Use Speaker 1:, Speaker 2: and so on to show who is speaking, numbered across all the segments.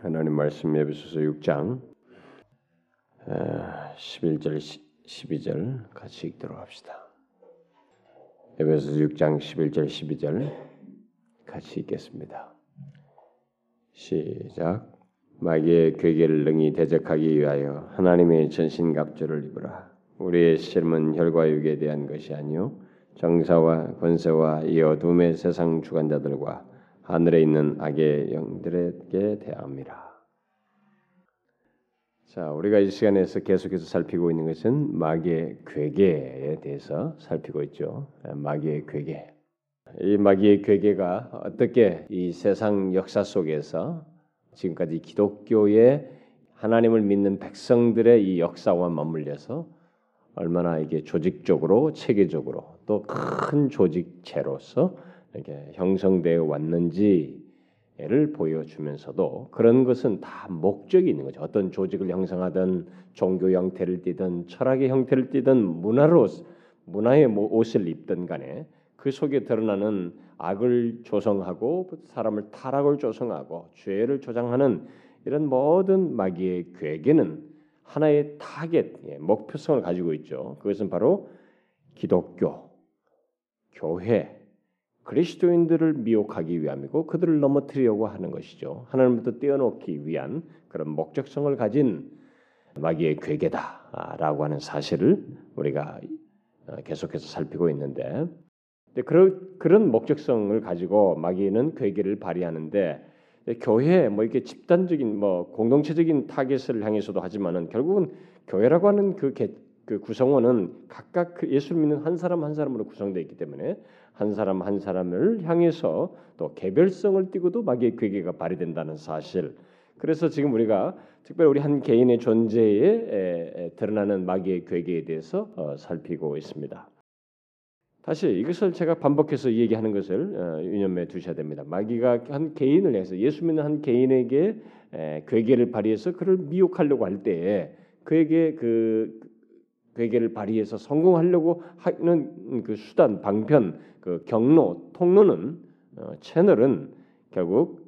Speaker 1: 하나님 말씀 에베소서 6장 11절 12절 같이 읽도록 합시다. 에베소서 6장 11절 12절 같이 읽겠습니다. 시작. 마귀의 괴계를 능히 대적하기 위하여 하나님의 전신갑주를 입으라. 우리의 시름은 혈과 육에 대한 것이 아니요 정사와 권세와 이 어둠의 세상 주관자들과 하늘에 있는 악의 영들에게 대함이라. 자, 우리가 이 시간에서 계속해서 살피고 있는 것은 마귀의 괴계에 대해서 살피고 있죠. 마귀의 괴계. 이 마귀의 괴계가 어떻게 이 세상 역사 속에서 지금까지 기독교의 하나님을 믿는 백성들의 이 역사와 맞물려서 얼마나 이게 조직적으로 체계적으로 또 큰 조직체로서 이렇게 형성되어 왔는지를 보여주면서도 그런 것은 다 목적이 있는 거죠. 어떤 조직을 형성하든 종교 형태를 띠든 철학의 형태를 띠든 문화로 문화의 옷을 입든 간에 그 속에 드러나는 악을 조성하고 사람을 타락을 조성하고 죄를 조장하는 이런 모든 마귀의 궤계는 하나의 타겟, 예, 목표성을 가지고 있죠. 그것은 바로 기독교, 교회, 그리스도인들을 미혹하기 위함이고 그들을 넘어뜨리려고 하는 것이죠. 하나님부터 떼어놓기 위한 그런 목적성을 가진 마귀의 궤계다라고 하는 사실을 우리가 어, 계속해서 살피고 있는데 그런 목적성을 가지고 마귀는 궤계를 발휘하는데 교회 뭐 이렇게 집단적인 뭐 공동체적인 타겟을 향해서도 하지만은 결국은 교회라고 하는 그, 개, 그 구성원은 각각 그 예수를 믿는 한 사람 한 사람으로 구성되어 있기 때문에 한 사람 한 사람을 향해서 또 개별성을 띠고도 마귀의 괴계가 발휘된다는 사실. 그래서 지금 우리가 특별히 우리 한 개인의 존재에 드러나는 마귀의 괴계에 대해서 어, 살피고 있습니다. 다시 이것을 제가 반복해서 얘기하는 것을 어, 유념해 두셔야 됩니다. 마귀가 한 개인을 해서 예수 믿는 한 개인에게 괴계를 발휘해서 그를 미혹하려고 할 때에 그에게 그 괴계를 발휘해서 성공하려고 하는 그 수단, 방편, 그 경로, 통로는 어, 채널은 결국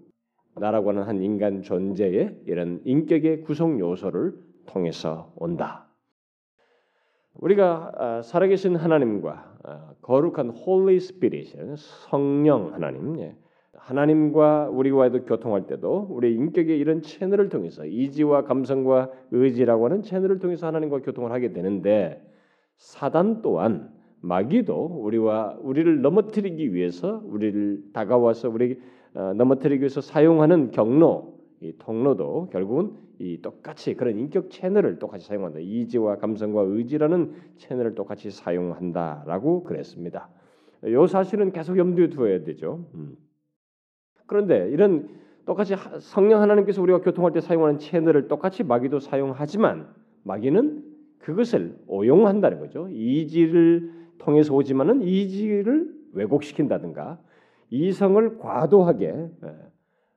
Speaker 1: 나라고 하는 한 인간 존재의 이런 인격의 구성 요소를 통해서 온다. 우리가 아, 살아계신 하나님과 아, 거룩한 Holy Spirit, 성령 하나님, 예, 하나님과 우리와도 교통할 때도 우리 인격의 이런 채널을 통해서 이지와 감성과 의지라고 하는 채널을 통해서 하나님과 교통을 하게 되는데 사단 또한 마귀도 우리와 우리를 넘어뜨리기 위해서 우리를 다가와서 우리 어, 넘어뜨리기 위해서 사용하는 경로, 이 통로도 결국은 이 똑같이 그런 인격 채널을 똑같이 사용한다. 이지와 감성과 의지라는 채널을 똑같이 사용한다라고 그랬습니다. 이 사실은 계속 염두에 두어야 되죠. 음. 그런데 이런 똑같이 성령 하나님께서 우리가 교통할 때 사용하는 채널을 똑같이 마귀도 사용하지만 마귀는 그것을 오용한다는 거죠. 이지를 통해서 오지만은 이지를 왜곡시킨다든가 이성을 과도하게 예,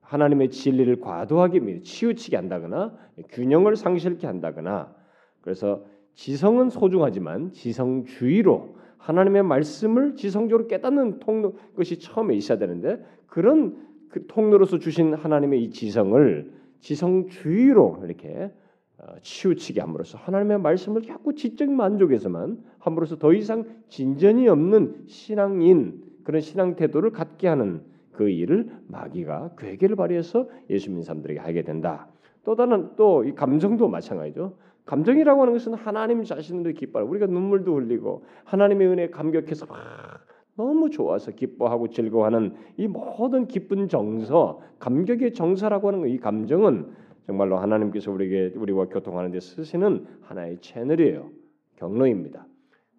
Speaker 1: 하나님의 진리를 과도하게 치우치게 한다거나 균형을 상실케 한다거나 그래서 지성은 소중하지만 지성주의로 하나님의 말씀을 지성적으로 깨닫는 통로 것이 처음에 있어야 되는데 그런 그 통로로서 주신 하나님의 이 지성을 지성주의로 이렇게 어, 치우치게 함으로써 하나님의 말씀을 자꾸 지적 만족에서만 함으로써 더 이상 진전이 없는 신앙인 그런 신앙 태도를 갖게 하는 그 일을 마귀가 괴계를 발휘해서 예수 믿는 사람들에게 하게 된다. 또 다른 또 이 감정도 마찬가지죠. 감정이라고 하는 것은 하나님 자신도 기뻐요. 우리가 눈물도 흘리고 하나님의 은혜에 감격해서 막 너무 좋아서 기뻐하고 즐거워하는 이 모든 기쁜 정서, 감격의 정서라고 하는 이 감정은 정말로 하나님께서 우리에게 우리와 교통하는 데 쓰시는 하나의 채널이에요. 경로입니다.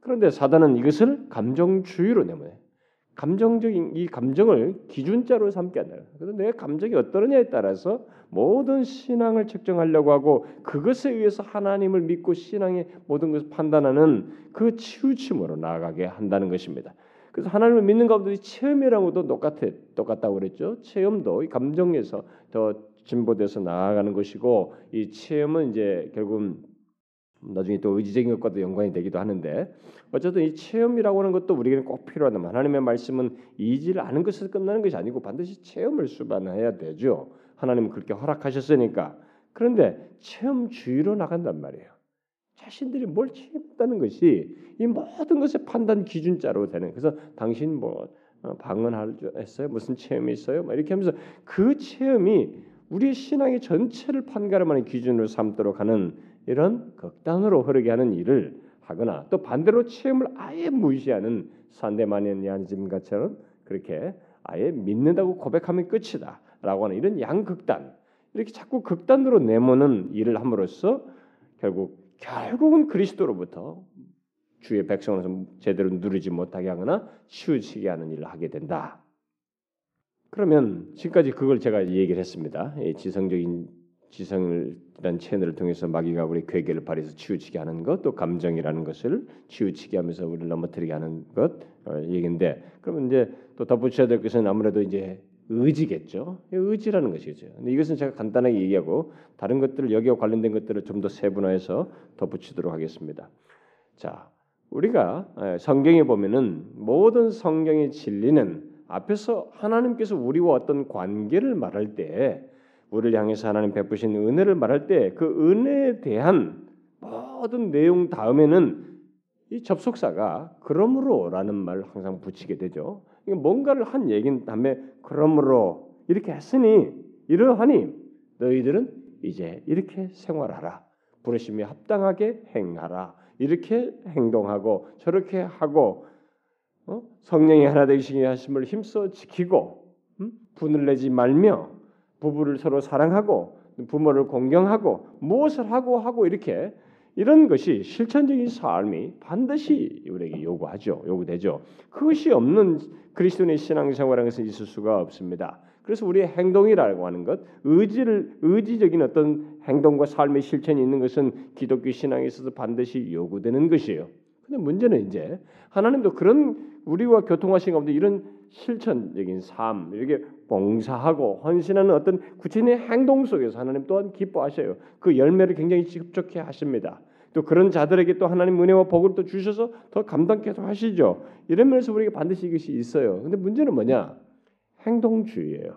Speaker 1: 그런데 사단은 이것을 감정주의로 내모네. 감정적인 이 감정을 기준자로 삼게 한다. 그래서 내 감정이 어떠느냐에 따라서 모든 신앙을 측정하려고 하고 그것에 의해서 하나님을 믿고 신앙의 모든 것을 판단하는 그 치우침으로 나아가게 한다는 것입니다. 그래서 하나님을 믿는 가운데 체험이라고도 똑같아 똑같다고 그랬죠. 체험도 이 감정에서 더 진보돼서 나아가는 것이고 이 체험은 이제 결국은 나중에 또 의지적인 것과도 연관이 되기도 하는데 어쨌든 이 체험이라고 하는 것도 우리에게는 꼭 필요하다. 하나님의 말씀은 이지를 아는 것에서 끝나는 것이 아니고 반드시 체험을 수반해야 되죠. 하나님은 그렇게 허락하셨으니까. 그런데 체험주의로 나간단 말이에요. 자신들이 뭘 체험했다는 것이 이 모든 것의 판단 기준자로 되는. 그래서 당신 뭐 어, 방언했어요? 무슨 체험이 있어요? 막 이렇게 하면서 그 체험이 우리의 신앙의 전체를 판가름하는 기준으로 삼도록 하는 이런 극단으로 흐르게 하는 일을 하거나 또 반대로 체험을 아예 무시하는 산데마니안즘같처럼 그렇게 아예 믿는다고 고백하면 끝이다라고 하는 이런 양극단 이렇게 자꾸 극단으로 내모는 일을 함으로써 결국 결국은 그리스도로부터 주의 백성으로서 제대로 누리지 못하게 하거나 치우치게 하는 일을 하게 된다. 그러면 지금까지 그걸 제가 얘기를 했습니다. 지성적인 지성이란 채널을 통해서 마귀가 우리 괴계를 발휘해서 치우치게 하는 것, 또 감정이라는 것을 치우치게 하면서 우리를 넘어뜨리게 하는 것 어, 얘기인데, 그러면 이제 또 덧붙여야 될 것은 아무래도 이제 의지겠죠. 의지라는 것이죠. 근데 이것은 제가 간단하게 얘기하고 다른 것들을 여기와 관련된 것들을 좀 더 세분화해서 덧붙이도록 하겠습니다. 자, 우리가 예, 성경에 보면은 모든 성경의 진리는 앞에서 하나님께서 우리와 어떤 관계를 말할 때 우리를 향해서 하나님 베푸신 은혜를 말할 때 그 은혜에 대한 모든 내용 다음에는 이 접속사가 그러므로라는 말을 항상 붙이게 되죠. 뭔가를 한 얘기인 다음에 그러므로 이렇게 했으니 이러하니 너희들은 이제 이렇게 생활하라. 부르심이 합당하게 행하라. 이렇게 행동하고 저렇게 하고 어? 성령이 하나 되시게 하심을 힘써 지키고 음? 분을 내지 말며 부부를 서로 사랑하고 부모를 공경하고 무엇을 하고 하고 이렇게 이런 것이 실천적인 삶이 반드시 우리에게 요구하죠. 요구되죠. 그것이 없는 그리스도인의 신앙생활은 있을 수가 없습니다. 그래서 우리의 행동이라고 하는 것, 의지를 의지적인 어떤 행동과 삶의 실천이 있는 것은 기독교 신앙에 있어서 반드시 요구되는 것이에요. 근데 문제는 이제 하나님도 그런 우리와 교통하신 가운데 이런 실천적인 삶, 이렇게 봉사하고 헌신하는 어떤 구체적인 행동 속에서 하나님 또한 기뻐하셔요. 그 열매를 굉장히 흡족해 하십니다. 또 그런 자들에게 또 하나님 은혜와 복을 또 주셔서 더 감당케도 하시죠. 이런 면에서 우리가 반드시 이것이 있어요. 근데 문제는 뭐냐? 행동주의예요.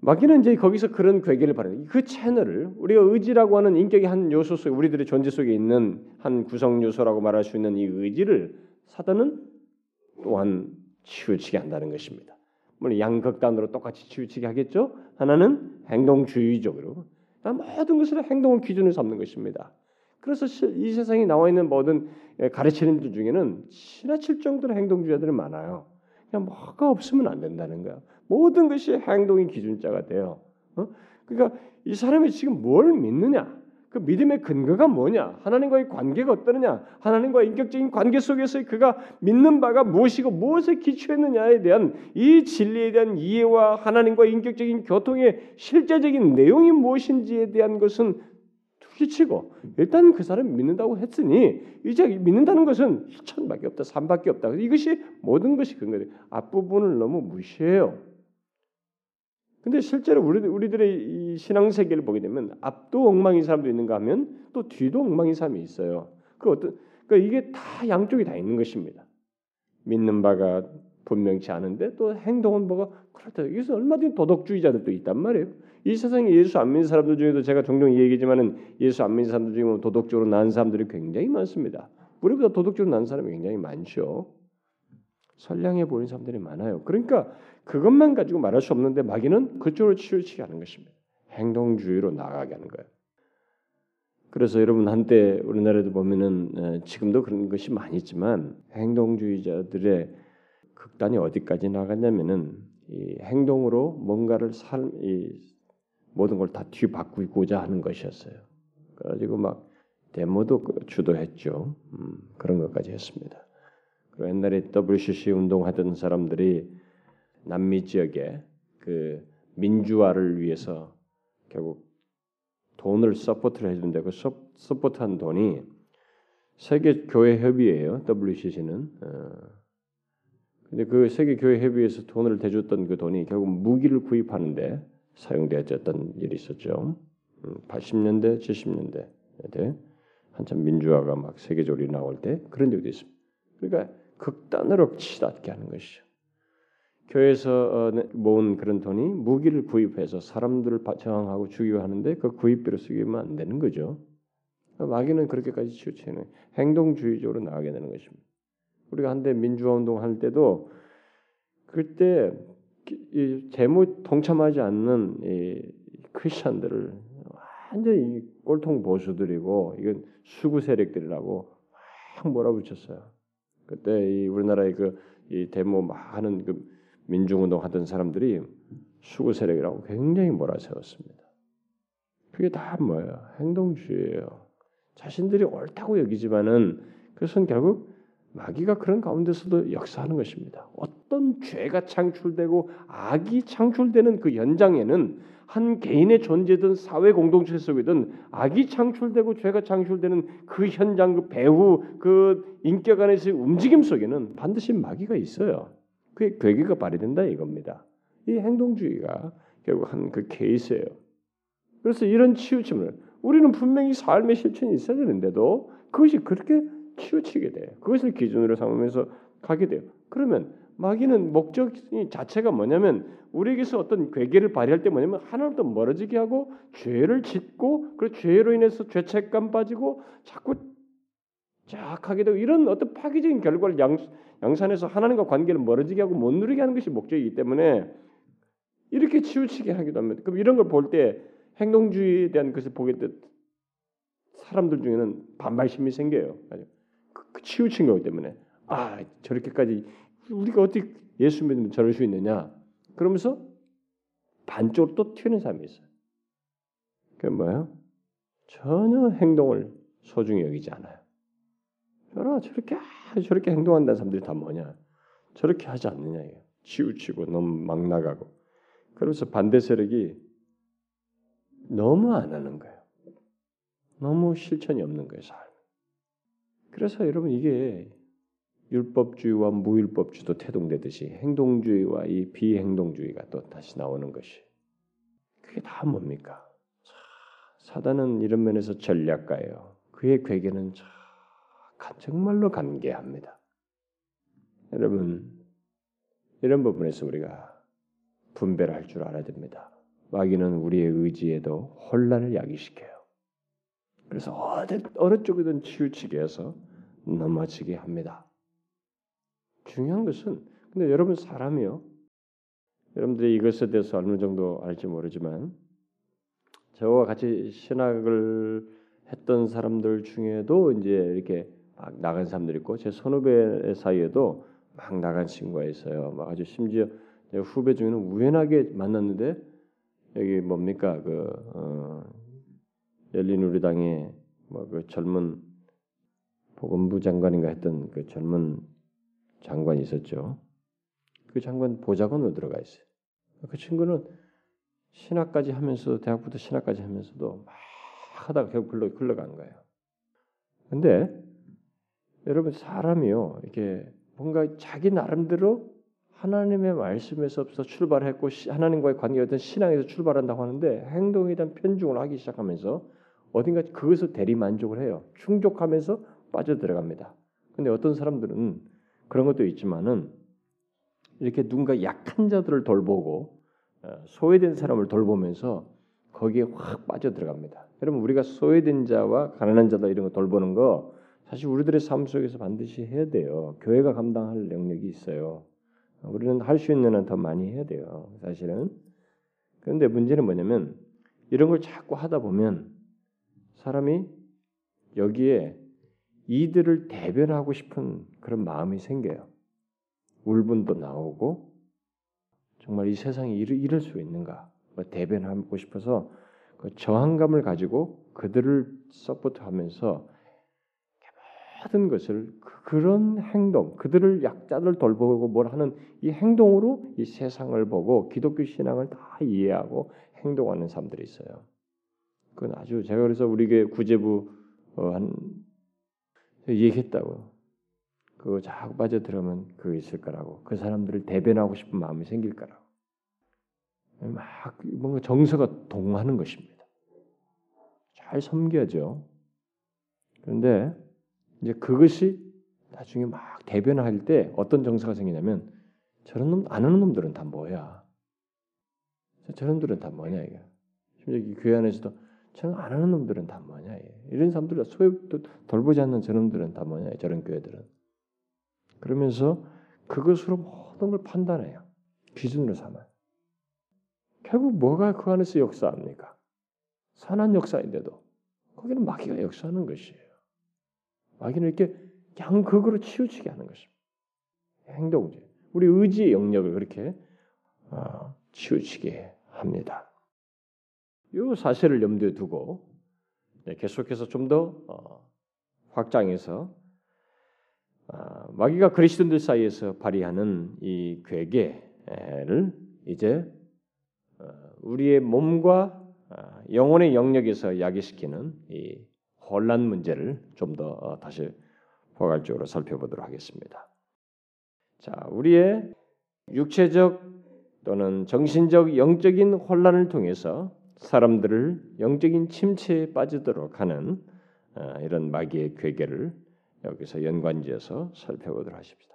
Speaker 1: 마귀는 이제 거기서 그런 괴계를 바라는 그 채널을 우리가 의지라고 하는 인격의 한 요소 속에 우리들의 존재 속에 있는 한 구성 요소라고 말할 수 있는 이 의지를 사단은 또한 치우치게 한다는 것입니다. 물론 양극단으로 똑같이 치우치게 하겠죠. 하나는 행동주의적으로 모든 것을 행동을 기준으로 삼는 것입니다. 그래서 이 세상에 나와 있는 모든 가르치는들 중에는 지나칠 정도로 행동주의자들이 많아요. 그냥 뭐가 없으면 안 된다는 거야. 모든 것이 행동의 기준자가 돼요. 어? 그러니까 이 사람이 지금 뭘 믿느냐? 그 믿음의 근거가 뭐냐? 하나님과의 관계가 어떠느냐? 하나님과의 인격적인 관계 속에서 그가 믿는 바가 무엇이고 무엇에 기초했느냐에 대한 이 진리에 대한 이해와 하나님과의 인격적인 교통의 실제적인 내용이 무엇인지에 대한 것은 둘치고 일단 그 사람이 믿는다고 했으니 이제 믿는다는 것은 천밖에 없다, 삼밖에 없다. 이것이 모든 것이 근거돼. 앞부분을 너무 무시해요. 근데 실제로 우리, 우리들의 이 신앙 세계를 보게 되면 앞도 엉망인 사람도 있는가 하면 또 뒤도 엉망인 사람이 있어요. 그 어떤 그러니까 이게 다 양쪽이 다 있는 것입니다. 믿는 바가 분명치 않은데 또 행동은 뭐가 그렇다. 여기서 얼마든지 도덕주의자들도 있단 말이에요. 이 세상에 예수 안 믿는 사람들 중에도 제가 종종 얘기지만은 예수 안 믿는 사람들 중에 도덕적으로 난 사람들이 굉장히 많습니다. 우리보다 도덕적으로 난 사람이 굉장히 많죠. 선량해 보이는 사람들이 많아요. 그러니까 그것만 가지고 말할 수 없는데 마귀는 그쪽으로 치우치게 하는 것입니다. 행동주의로 나가게 하는 거예요. 그래서 여러분 한때 우리나라에도 보면은 지금도 그런 것이 많이 있지만 행동주의자들의 극단이 어디까지 나갔냐면은 이 행동으로 뭔가를 삶, 이 모든 걸 다 뒤바꾸고자 하는 것이었어요. 그래가지고 막 데모도 그 주도했죠. 음, 그런 것까지 했습니다. 그리고 옛날에 WCC 운동하던 사람들이 남미 지역에 그 민주화를 위해서 결국 돈을 support를 해준데 그 support한 돈이 세계 교회 협의회예요. WCC는. 어. 근데 그 세계 교회 협의회에서 돈을 대줬던 그 돈이 결국 무기를 구입하는데 사용되었던 일이 있었죠. 80년대, 음, 70년대 때 한참 민주화가 막 세계적으로 나올 때 그런 적도 있습니다. 그러니까 극단으로 치닫게 하는 것이죠. 교회에서 어, 모은 그런 돈이 무기를 구입해서 사람들을 저항하고 죽이고 하는데 그 구입비로 쓰기면 안 되는 거죠. 마귀는 그렇게까지 치우치는 행동주의적으로 나가게 되는 것입니다. 우리가 한때 민주화 운동 할 때도 그때 이 재무 동참하지 않는 이 크리스천들을 완전히 꼴통 보수들이고 이건 수구 세력들이라고 막 몰아붙였어요. 그때 이 우리나라의 그 이 데모 막 하는 그 민중운동 하던 사람들이 수구 세력이라고 굉장히 몰아세웠습니다. 그게 다 뭐예요? 행동주의예요. 자신들이 옳다고 여기지만은 그것은 결국 마귀가 그런 가운데서도 역사하는 것입니다. 어떤 죄가 창출되고 악이 창출되는 그 연장에는 한 개인의 존재든 사회 공동체 속이든 악이 창출되고 죄가 창출되는 그 현장, 그 배후, 그 인격 안에서의 움직임 속에는 반드시 마귀가 있어요. 그게 괴기가 발휘된다 이겁니다. 이 행동주의가 결국 한 그 케이스예요. 그래서 이런 치우침을 우리는 분명히 삶의 실천이 있어야 되는데도 그것이 그렇게 치우치게 돼요. 그것을 기준으로 삼으면서 가게 돼요. 그러면 마귀는 목적이 자체가 뭐냐면 우리에게서 어떤 괴계를 발휘할 때 뭐냐면 하나님부터 멀어지게 하고 죄를 짓고 그 죄로 인해서 죄책감 빠지고 자꾸 쫙하게 되고 이런 어떤 파괴적인 결과를 양, 양산해서 하나님과 관계를 멀어지게 하고 못 누리게 하는 것이 목적이기 때문에 이렇게 치우치게 하기도 합니다. 그럼 이런 걸 볼 때 행동주의에 대한 것을 보게 돼 사람들 중에는 반발심이 생겨요. 그, 그 치우친 거기 때문에 아 저렇게까지 우리가 어떻게 예수 믿으면 저럴 수 있느냐? 그러면서 반쪽으로 또 튀는 사람이 있어요. 그게 뭐예요? 전혀 행동을 소중히 여기지 않아요. 여러 저렇게 저렇게 행동한다는 사람들이 다 뭐냐? 저렇게 하지 않느냐 이게 치우치고 너무 막 나가고 그러면서 반대 세력이 너무 안 하는 거예요. 너무 실천이 없는 거예요, 삶. 그래서 여러분 이게 율법주의와 무율법주의도 태동되듯이 행동주의와 이 비행동주의가 또 다시 나오는 것이 그게 다 뭡니까? 사단은 이런 면에서 전략가예요. 그의 괴계는 정말로 간계합니다. 여러분 이런 부분에서 우리가 분배를 할 줄 알아야 됩니다. 마귀는 우리의 의지에도 혼란을 야기시켜요. 그래서 어느, 어느 쪽이든 치우치게 해서 넘어지게 합니다. 중요한 것은 근데 여러분 사람이요. 여러분들이 이것에 대해서 어느 정도 알지 모르지만 저와 같이 신학을 했던 사람들 중에도 이제 이렇게 막 나간 사람들 있고 제 선후배 사이에도 막 나간 친구가 있어요. 막 아주 심지어 후배 중에는 우연하게 만났는데 여기 뭡니까 그 어, 열린우리당의 뭐그 젊은 보건부 장관인가 했던 그 젊은 장관이 있었죠. 그 장관 보좌관으로 들어가 있어요. 그 친구는 신학까지 하면서 대학부터 신학까지 하면서도 막 하다가 결국 글로 흘러간 거예요. 근데 여러분 사람이요 이렇게 뭔가 자기 나름대로 하나님의 말씀에서부터 출발했고 하나님과의 관계가 어떤 신앙에서 출발한다고 하는데 행동에 대한 편중을 하기 시작하면서 어딘가 그것을 대리 만족을 해요. 충족하면서 빠져 들어갑니다. 근데 어떤 사람들은 그런 것도 있지만은 이렇게 누군가 약한 자들을 돌보고 어, 소외된 사람을 돌보면서 거기에 확 빠져 들어갑니다. 여러분 우리가 소외된 자와 가난한 자다 이런 거 돌보는 거 사실 우리들의 삶 속에서 반드시 해야 돼요. 교회가 감당할 영역이 있어요. 우리는 할 수 있는 한 더 많이 해야 돼요. 사실은. 그런데 문제는 뭐냐면 이런 걸 자꾸 하다 보면 사람이 여기에 이들을 대변하고 싶은 그런 마음이 생겨요. 울분도 나오고 정말 이 세상에 이럴, 이럴 수 있는가 뭐 대변하고 싶어서 그 저항감을 가지고 그들을 서포트하면서 모든 것을 그, 그런 행동, 그들을 약자들 돌보고 뭘 하는 이 행동으로 이 세상을 보고 기독교 신앙을 다 이해하고 행동하는 사람들이 있어요. 그건 아주 제가 그래서 우리 교회 구제부 어, 한 얘기했다고. 그거 자꾸 빠져들으면 그거 있을 거라고. 그 사람들을 대변하고 싶은 마음이 생길 거라고. 막 뭔가 정서가 동하는 것입니다. 잘 섬겨죠. 그런데 이제 그것이 나중에 막 대변할 때 어떤 정서가 생기냐면 저런 놈 아는 놈들은 다 뭐야? 저런 놈들은 다 뭐냐 이게. 심지어 교회 안에서도 저는 안 하는 놈들은 다 뭐냐 이런 사람들 소액도 돌보지 않는 저놈들은 다 뭐냐 저런 교회들은. 그러면서 그것으로 모든 걸 판단해요. 기준으로 삼아요. 결국 뭐가 그 안에서 역사합니까? 선한 역사인데도 거기는 마귀가 역사하는 것이에요. 마귀는 이렇게 양극으로 치우치게 하는 것입니다. 행동제. 우리 의지의 영역을 그렇게 어, 치우치게 합니다. 이 사실을 염두에 두고 네, 계속해서 좀더 어, 확장해서 아, 마귀가 그리스도인들 사이에서 발휘하는 이 괴계를 이제 어, 우리의 몸과 아, 영혼의 영역에서 야기시키는 이 혼란 문제를 좀더 어, 다시 포괄적으로 살펴보도록 하겠습니다. 자, 우리의 육체적 또는 정신적 영적인 혼란을 통해서 사람들을 영적인 침체에 빠지도록 하는 어, 이런 마귀의 괴계를 여기서 연관지어서 살펴보도록 하십시다.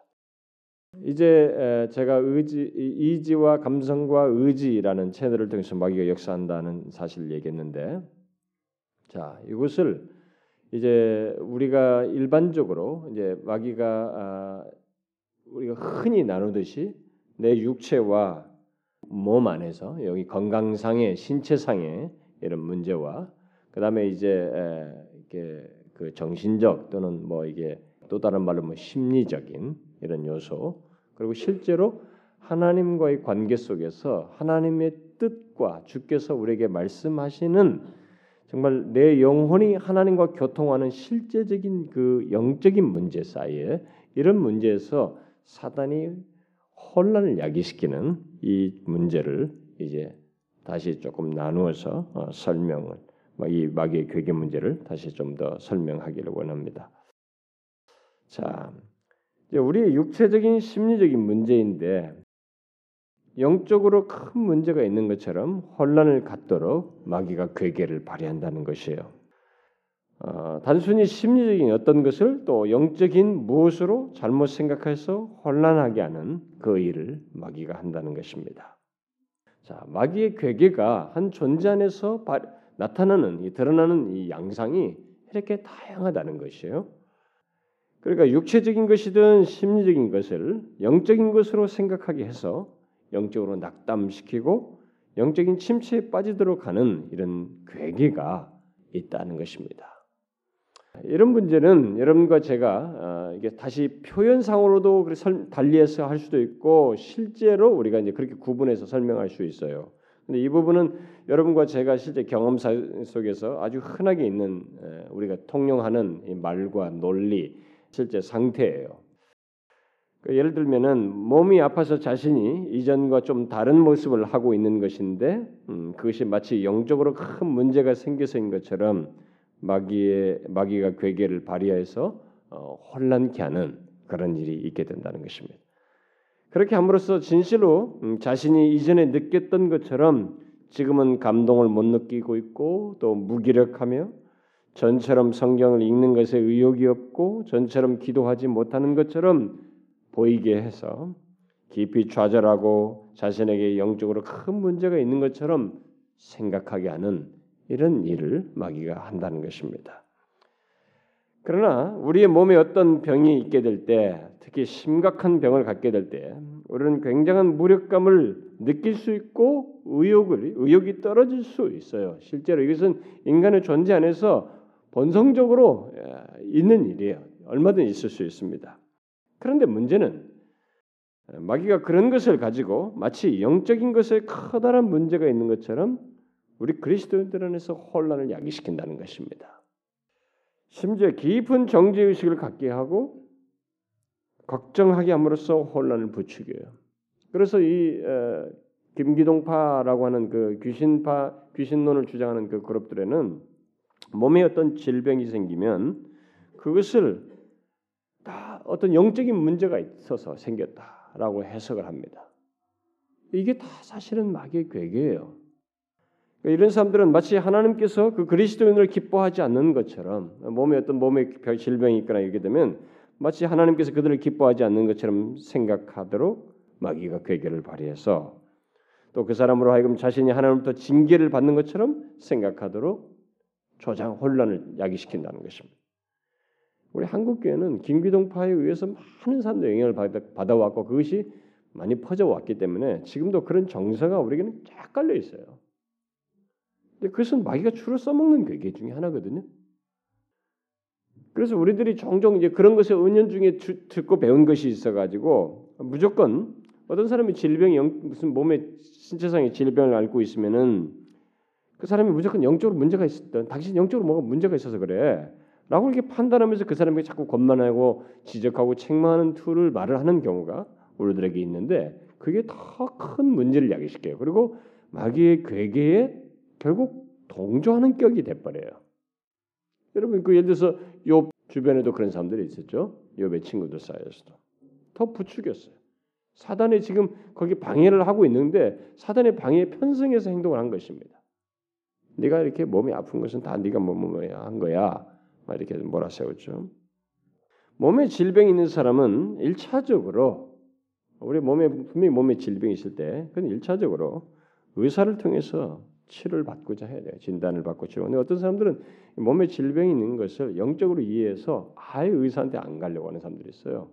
Speaker 1: 이제 제가 의지, 이지와 감성과 의지라는 채널을 통해서 마귀가 역사한다는 사실을 얘기했는데, 자 이것을 이제 우리가 일반적으로 이제 마귀가 아, 우리가 흔히 나누듯이 내 육체와 몸 안에서 여기 건강상의 신체상의 이런 문제와 그다음에 이제 이게 그 정신적 또는 뭐 이게 또 다른 말로 뭐 심리적인 이런 요소 그리고 실제로 하나님과의 관계 속에서 하나님의 뜻과 주께서 우리에게 말씀하시는 정말 내 영혼이 하나님과 교통하는 실제적인 그 영적인 문제 사이에 이런 문제에서 사단이 혼란을 야기시키는 이 문제를 이제 다시 조금 나누어서 어, 설명을 뭐이 마귀의 괴계 문제를 다시 좀 더 설명하기를 원합니다. 자, 이제 우리의 육체적인 심리적인 문제인데 영적으로 큰 문제가 있는 것처럼 혼란을 갖도록 마귀가 괴계를 발휘한다는 것이에요. 어, 단순히 심리적인 어떤 것을 또 영적인 무엇으로 잘못 생각해서 혼란하게 하는 그 일을 마귀가 한다는 것입니다. 자, 마귀의 괴계가 한 존재 안에서 바, 나타나는 이 드러나는 이 양상이 이렇게 다양하다는 것이에요. 그러니까 육체적인 것이든 심리적인 것을 영적인 것으로 생각하게 해서 영적으로 낙담시키고 영적인 침체에 빠지도록 하는 이런 괴계가 있다는 것입니다. 이런 문제는 여러분과 제가 어, 이게 다시 표현상으로도 달리해서 할 수도 있고 실제로 우리가 이제 그렇게 구분해서 설명할 수 있어요. 근데 이 부분은 여러분과 제가 실제 경험사 속에서 아주 흔하게 있는 우리가 통용하는 말과 논리, 실제 상태예요. 그 예를 들면은 몸이 아파서 자신이 이전과 좀 다른 모습을 하고 있는 것인데 음, 그것이 마치 영적으로 큰 문제가 생겨서인 것처럼 마귀의 마귀가 괴계를 발휘해서 어, 혼란케 하는 그런 일이 있게 된다는 것입니다. 그렇게 함으로써 진실로 음, 자신이 이전에 느꼈던 것처럼 지금은 감동을 못 느끼고 있고 또 무기력하며 전처럼 성경을 읽는 것에 의욕이 없고 전처럼 기도하지 못하는 것처럼 보이게 해서 깊이 좌절하고 자신에게 영적으로 큰 문제가 있는 것처럼 생각하게 하는 이런 일을 마귀가 한다는 것입니다. 그러나 우리의 몸에 어떤 병이 있게 될 때, 특히 심각한 병을 갖게 될 때, 우리는 굉장한 무력감을 느낄 수 있고 의욕을 의욕이 떨어질 수 있어요. 실제로 이것은 인간의 존재 안에서 본성적으로 있는 일이에요. 얼마든 있을 수 있습니다. 그런데 문제는 마귀가 그런 것을 가지고 마치 영적인 것에 커다란 문제가 있는 것처럼 우리 그리스도인들 안에서 혼란을 야기시킨다는 것입니다. 심지어 깊은 정죄 의식을 갖게 하고 걱정하게 함으로써 혼란을 부추겨요. 그래서 이 어, 김기동파라고 하는 그 귀신파 귀신론을 주장하는 그 그룹들에는 몸에 어떤 질병이 생기면 그것을 다 어떤 영적인 문제가 있어서 생겼다라고 해석을 합니다. 이게 다 사실은 마귀의 괴계예요. 그러니까 이런 사람들은 마치 하나님께서 그 그리스도인을 기뻐하지 않는 것처럼 몸에 어떤 몸에 질병이 있거나 이렇게 되면 마치 하나님께서 그들을 기뻐하지 않는 것처럼 생각하도록 마귀가 괴계를 발휘해서 또 그 사람으로 하여금 자신이 하나님부터 징계를 받는 것처럼 생각하도록 조장 혼란을 야기시킨다는 것입니다. 우리 한국 교회는 김기동파에 의해서 많은 사람들 영향을 받아, 왔고 그것이 많이 퍼져 왔기 때문에 지금도 그런 정서가 우리에게는 쫙 깔려 있어요. 그것은 마귀가 주로 써먹는 괴계 중에 하나거든요. 그래서 우리들이 종종 이제 그런 것에 은연 중에 주, 듣고 배운 것이 있어가지고 무조건 어떤 사람이 질병이 영, 무슨 몸에 신체상의 질병을 앓고 있으면은 그 사람이 무조건 영적으로 문제가 있었던 당신 영적으로 뭐가 문제가 있어서 그래. 라고 이렇게 판단하면서 그 사람에게 자꾸 권면하고 지적하고 책망하는 투의 말을 하는 경우가 우리들에게 있는데 그게 더 큰 문제를 야기시켜요. 그리고 마귀의 궤계에 결국 동조하는 격이 돼버려요. 여러분 그 예를 들어서 욥 주변에도 그런 사람들이 있었죠. 욥의 친구들 사이에서도 더 부추겼어요. 사단이 지금 거기 방해를 하고 있는데 사단의 방해에 편승해서 행동을 한 것입니다. 네가 이렇게 몸이 아픈 것은 다 네가 뭐뭐야 한 거야. 막 이렇게 몰아 세웠죠. 몸에 질병이 있는 사람은 일차적으로 우리 몸에 분명히 몸에 질병이 있을 때 그건 일차적으로 의사를 통해서 치료를 받고자 해야 돼요. 진단을 받고 치료. 근데 어떤 사람들은 몸에 질병이 있는 것을 영적으로 이해해서 아예 의사한테 안 가려고 하는 사람들이 있어요.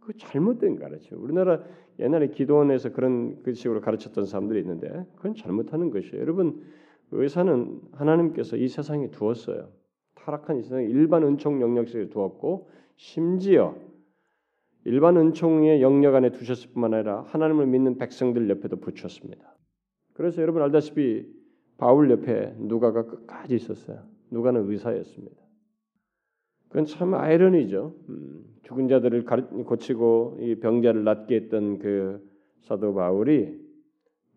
Speaker 1: 그 잘못된 가르침. 우리나라 옛날에 기도원에서 그런 그 식으로 가르쳤던 사람들이 있는데 그건 잘못하는 것이에요. 여러분 의사는 하나님께서 이 세상에 두었어요. 타락한 이 세상에 일반 은총 영역 속에 두었고 심지어 일반 은총의 영역 안에 두셨을 뿐만 아니라 하나님을 믿는 백성들 옆에도 붙였습니다. 그래서 여러분 알다시피 바울 옆에 누가가 끝까지 있었어요. 누가는 의사였습니다. 그건 참 아이러니죠. 음, 죽은 자들을 고치고 이 병자를 낫게 했던 그 사도 바울이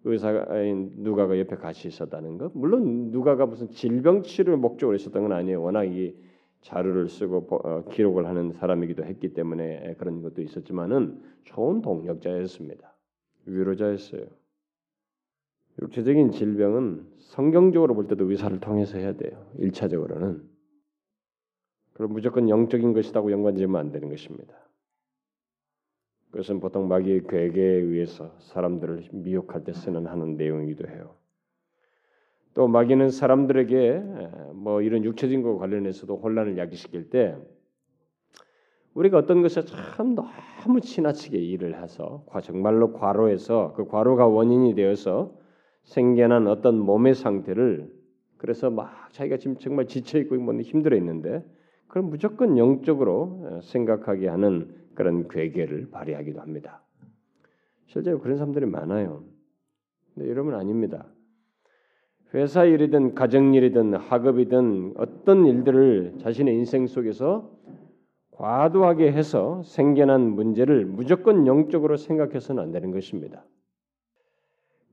Speaker 1: 의사인 누가가 옆에 같이 있었다는 것. 물론 누가가 무슨 질병 치료를 목적으로 있었던 건 아니에요. 워낙 이 자료를 쓰고 어, 기록을 하는 사람이기도 했기 때문에 그런 것도 있었지만은 좋은 동력자였습니다. 위로자였어요. 육체적인 질병은 성경적으로 볼 때도 의사를 통해서 해야 돼요. 일차적으로는. 그럼 무조건 영적인 것이라고 연관지으면 안 되는 것입니다. 그것은 보통 마귀의 괴계에 의해서 사람들을 미혹할 때 쓰는 하는 내용이기도 해요. 또 마귀는 사람들에게 뭐 이런 육체적인 것 관련해서도 혼란을 야기시킬 때 우리가 어떤 것에 참 너무 지나치게 일을 해서 정말로 과로해서 그 과로가 원인이 되어서 생겨난 어떤 몸의 상태를 그래서 막 자기가 지금 정말 지쳐 있고 뭐 힘들어 있는데 그걸 무조건 영적으로 어, 생각하게 하는 그런 괴계를 발휘하기도 합니다. 실제로 그런 사람들이 많아요. 근데 여러분 아닙니다. 회사 일이든 가정 일이든 학업이든 어떤 일들을 자신의 인생 속에서 과도하게 해서 생겨난 문제를 무조건 영적으로 생각해서는 안 되는 것입니다.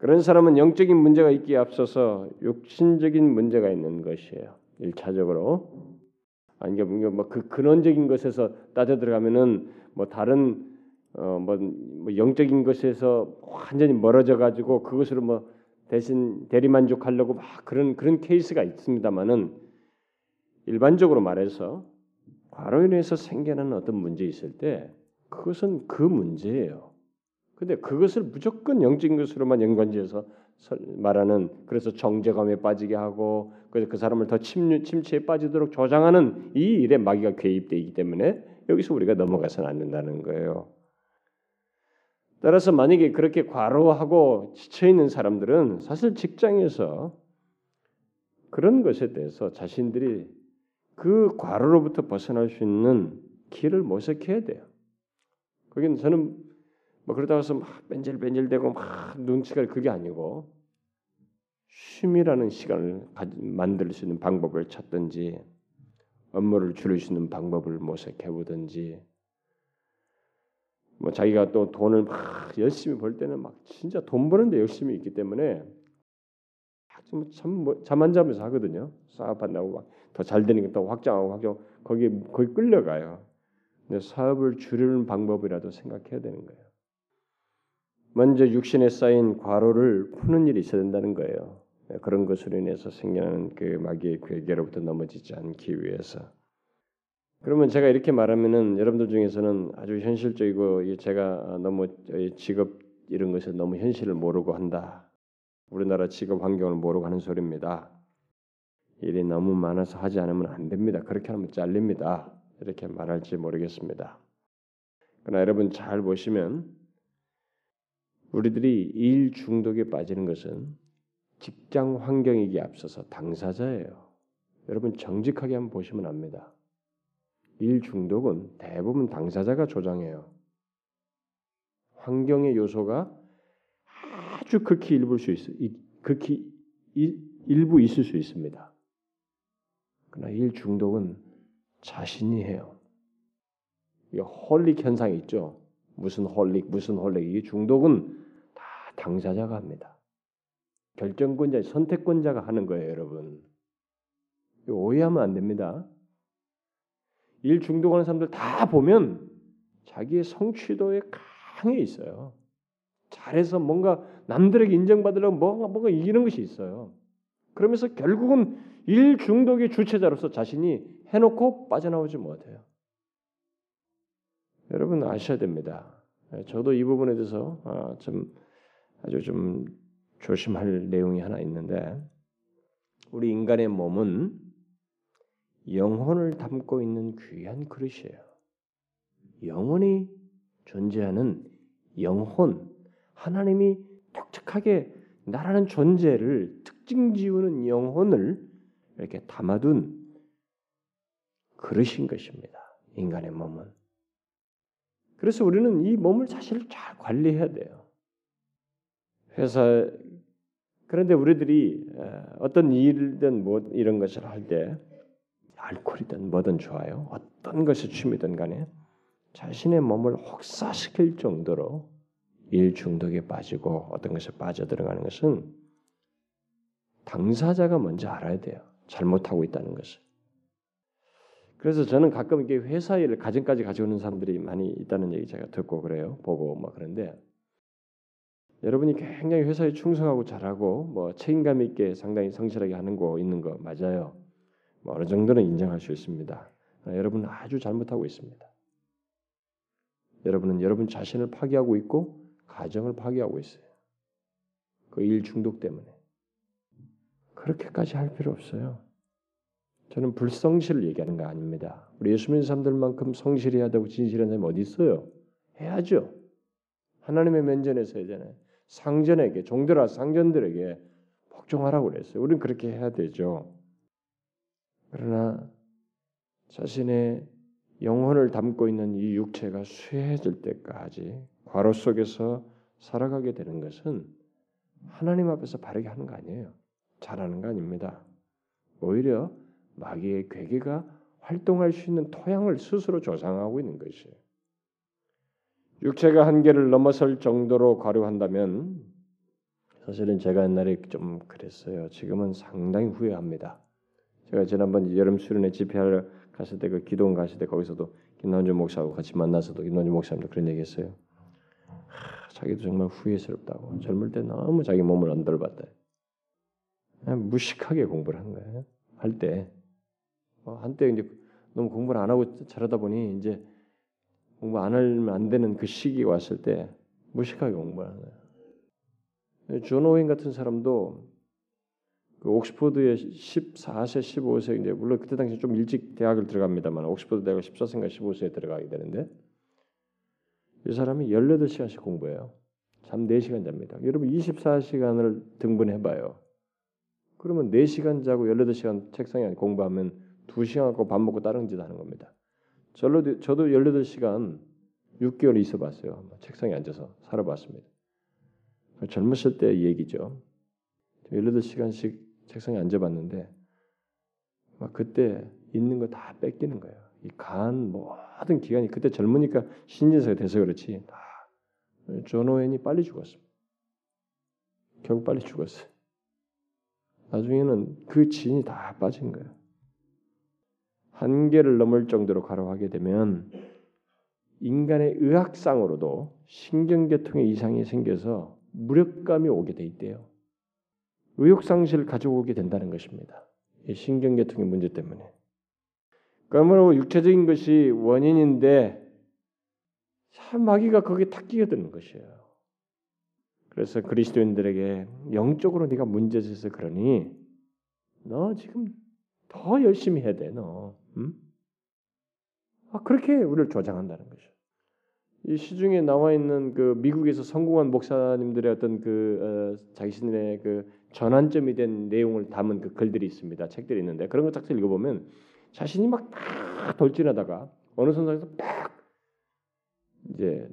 Speaker 1: 그런 사람은 영적인 문제가 있기에 앞서서 육신적인 문제가 있는 것이에요. 일차적으로 아니 뭐그 근원적인 것에서 따져 들어가면은 뭐 다른 어뭐 뭐 영적인 것에서 완전히 멀어져 가지고 그것으로 뭐 대신 대리만족하려고 막 그런 그런 케이스가 있습니다만은 일반적으로 말해서 과로 인해서 생겨나는 어떤 문제 있을 때 그것은 그 문제예요. 근데 그것을 무조건 영적인 것으로만 연관지어서 말하는 그래서 정제감에 빠지게 하고 그래서 그 사람을 더 침류, 침체에 빠지도록 조장하는 이 일에 마귀가 개입되어 있기 때문에 여기서 우리가 넘어가서는 안 된다는 거예요. 따라서 만약에 그렇게 과로하고 지쳐 있는 사람들은 사실 직장에서 그런 것에 대해서 자신들이 그 과로로부터 벗어날 수 있는 길을 모색해야 돼요. 거긴 저는 뭐 그러다 가서 막 뺀질뺀질대고 막 눈치가 그게 아니고 쉼이라는 시간을 만들 수 있는 방법을 찾든지 업무를 줄일 수 있는 방법을 모색해 보든지 뭐 자기가 또 돈을 막 열심히 벌 때는 막 진짜 돈 버는데 열심히 있기 때문에 참잠 안 자면서 하거든요. 사업한다고 막 더 잘 되니까 또 확장하고 확장 거기 거기 끌려가요. 근데 사업을 줄이는 방법이라도 생각해야 되는 거예요. 먼저 육신에 쌓인 과로를 푸는 일이 있어야 된다는 거예요. 그런 것으로 인해서 생겨나는 그 마귀의 괴계로부터 넘어지지 않기 위해서. 그러면 제가 이렇게 말하면은 여러분들 중에서는 아주 현실적이고 제가 너무 직업 이런 것을 너무 현실을 모르고 한다. 우리나라 직업 환경을 모르고 하는 소리입니다. 일이 너무 많아서 하지 않으면 안 됩니다. 그렇게 하면 잘립니다. 이렇게 말할지 모르겠습니다. 그러나 여러분 잘 보시면 우리들이 일 중독에 빠지는 것은 직장 환경이기에 앞서서 당사자예요. 여러분 정직하게 한번 보시면 압니다. 일 중독은 대부분 당사자가 조장해요. 환경의 요소가 아주 극히 일부 수 있어, 극히 일 부 있을 수 있습니다. 그러나 일 중독은 자신이 해요. 이 holic 현상이 있죠. 무슨 holic, 무슨 holic. 이 중독은 다 당사자가 합니다. 결정권자, 선택권자가 하는 거예요, 여러분. 오해하면 안 됩니다. 일 중독하는 사람들 다 보면 자기의 성취도에 강해 있어요. 잘해서 뭔가 남들에게 인정받으려고 뭔가 뭔가 이기는 것이 있어요. 그러면서 결국은 일 중독의 주체자로서 자신이 해놓고 빠져나오지 못해요. 여러분 아셔야 됩니다. 저도 이 부분에 대해서 아, 좀 아주 좀 조심할 내용이 하나 있는데 우리 인간의 몸은 영혼을 담고 있는 귀한 그릇이에요. 영혼이 존재하는 영혼, 하나님이 독특하게 나라는 존재를 특징 지우는 영혼을 이렇게 담아둔 그릇인 것입니다. 인간의 몸은. 그래서 우리는 이 몸을 사실 잘 관리해야 돼요. 회사 그런데 우리들이 어떤 일이든 뭐 이런 것을 할 때 알코올이든 뭐든 좋아요. 어떤 것이 취미든 간에 자신의 몸을 혹사시킬 정도로 일 중독에 빠지고 어떤 것에 빠져들어가는 것은 당사자가 먼저 알아야 돼요. 잘못하고 있다는 것을. 그래서 저는 가끔 이게 회사 일을 가정까지 가져오는 사람들이 많이 있다는 얘기 제가 듣고 그래요. 보고 막 그런데 여러분이 굉장히 회사에 충성하고 잘하고 뭐 책임감 있게 상당히 성실하게 하는 거 있는 거 맞아요. 뭐 어느 정도는 인정할 수 있습니다. 여러분은 아주 잘못하고 있습니다. 여러분은 여러분 자신을 파괴하고 있고 가정을 파괴하고 있어요. 그 일 중독 때문에. 그렇게까지 할 필요 없어요. 저는 불성실을 얘기하는 거 아닙니다. 우리 예수 믿는 사람들만큼 성실해야 되고 진실한 사람이 어디 있어요? 해야죠. 하나님의 면전에서 해야잖아요. 상전에게 종들아 상전들에게 복종하라고 그랬어요. 우리는 그렇게 해야 되죠. 그러나 자신의 영혼을 담고 있는 이 육체가 쇠해질 때까지 과로 속에서 살아가게 되는 것은 하나님 앞에서 바르게 하는 거 아니에요. 잘하는 거 아닙니다. 오히려 마귀의 괴계가 활동할 수 있는 토양을 스스로 조상하고 있는 것이에요. 육체가 한계를 넘어설 정도로 과로한다면 사실은 제가 옛날에 좀 그랬어요. 지금은 상당히 후회합니다. 제가 지난번 여름 수련회 집회하러 갔을 때 그 기도원 갔을 때 거기서도 김남준 목사하고 같이 만나서도 김남준 목사님도 그런 얘기했어요. 자기도 정말 후회스럽다고 젊을 때 너무 자기 몸을 안 돌봤다. 무식하게 공부를 한 거예요. 할 때. 어, 한때 이제 너무 공부를 안 하고 자라다 보니 이제 공부 안 하면 안 되는 그 시기가 왔을 때 무식하게 공부하는 거예요. 존 오웬 같은 사람도 그 옥스퍼드에 14세, 15세 이제 물론 그때 당시 좀 일찍 대학을 들어갑니다만 옥스퍼드 대학 14세인가 15세에 들어가게 되는데 이 사람이 18시간씩 공부해요. 잠 4시간 잡니다. 여러분 24시간을 등분해 봐요. 그러면 4시간 자고 18시간 책상에 공부하면 2시간 하고 밥 먹고 다른 짓 하는 겁니다. 저도, 저도 18시간 6개월 있어 봤어요. 책상에 앉아서 살아봤습니다. 젊었을 때 얘기죠. 18시간씩 책상에 앉아봤는데 막 그때 있는 거 다 뺏기는 거예요. 이 간 모든 기관이 그때 젊으니까 신진사가 돼서 그렇지 다 존 오웬이 빨리 죽었습니다. 결국 빨리 죽었어요. 나중에는 그 진이 다 빠진 거예요. 한계를 넘을 정도로 과로하게 되면 인간의 의학상으로도 신경계통에 이상이 생겨서 무력감이 오게 돼 있대요. 의욕 상실을 가져오게 된다는 것입니다. 신경계통의 문제 때문에. 그러므로 육체적인 것이 원인인데 참 마귀가 거기에 탁 끼어드는 것이에요. 그래서 그리스도인들에게 영적으로 네가 문제져서 그러니 너 지금 더 열심히 해야 돼, 너. 응? 아, 그렇게 우리를 조장한다는 거죠. 이 시중에 나와 있는 그 미국에서 성공한 목사님들의 어떤 그 어, 자신의 그 전환점이 된 내용을 담은 그 글들이 있습니다. 책들이 있는데 그런 거딱 읽어 보면 자신이 막 딱 돌진하다가 어느 선상에서 딱 이제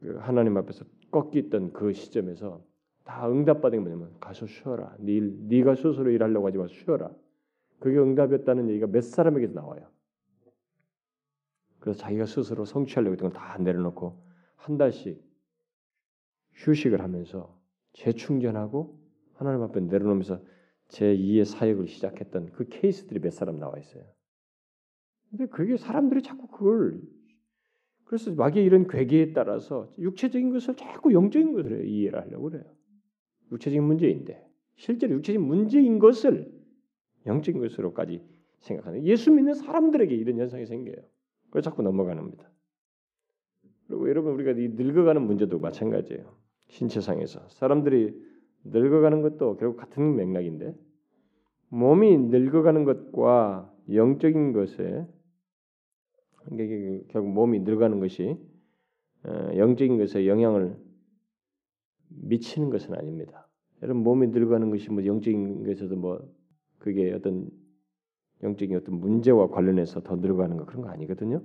Speaker 1: 그 하나님 앞에서 꺾였던 그 시점에서 다 응답받은 게 뭐냐면 가서 쉬어라. 네, 네가 스스로 일하려고 하지 마 쉬어라. 그게 응답이었다는 얘기가 몇 사람에게서 나와요. 그래서 자기가 스스로 성취하려고 했던 걸 다 내려놓고 한 달씩 휴식을 하면서 재충전하고 하나님 앞에 내려놓으면서 제2의 사역을 시작했던 그 케이스들이 몇 사람 나와 있어요. 근데 그게 사람들이 자꾸 그걸 그래서 마귀의 이런 괴계에 따라서 육체적인 것을 자꾸 영적인 것으로 이해를 하려고 그래요. 육체적인 문제인데 실제로 육체적인 문제인 것을 영적인 것으로까지 생각하는 예수 믿는 사람들에게 이런 현상이 생겨요. 그래서 자꾸 넘어가는 겁니다. 그리고 여러분 우리가 이 늙어가는 문제도 마찬가지예요. 신체상에서 사람들이 늙어가는 것도 결국 같은 맥락인데 몸이 늙어가는 것과 영적인 것에 결국 몸이 늙어가는 것이 어, 영적인 것에 영향을 미치는 것은 아닙니다. 여러분 몸이 늙어가는 것이 뭐 영적인 것에서 뭐 그게 어떤 영적인 어떤 문제와 관련해서 더 늙어가는 거 그런 거 아니거든요.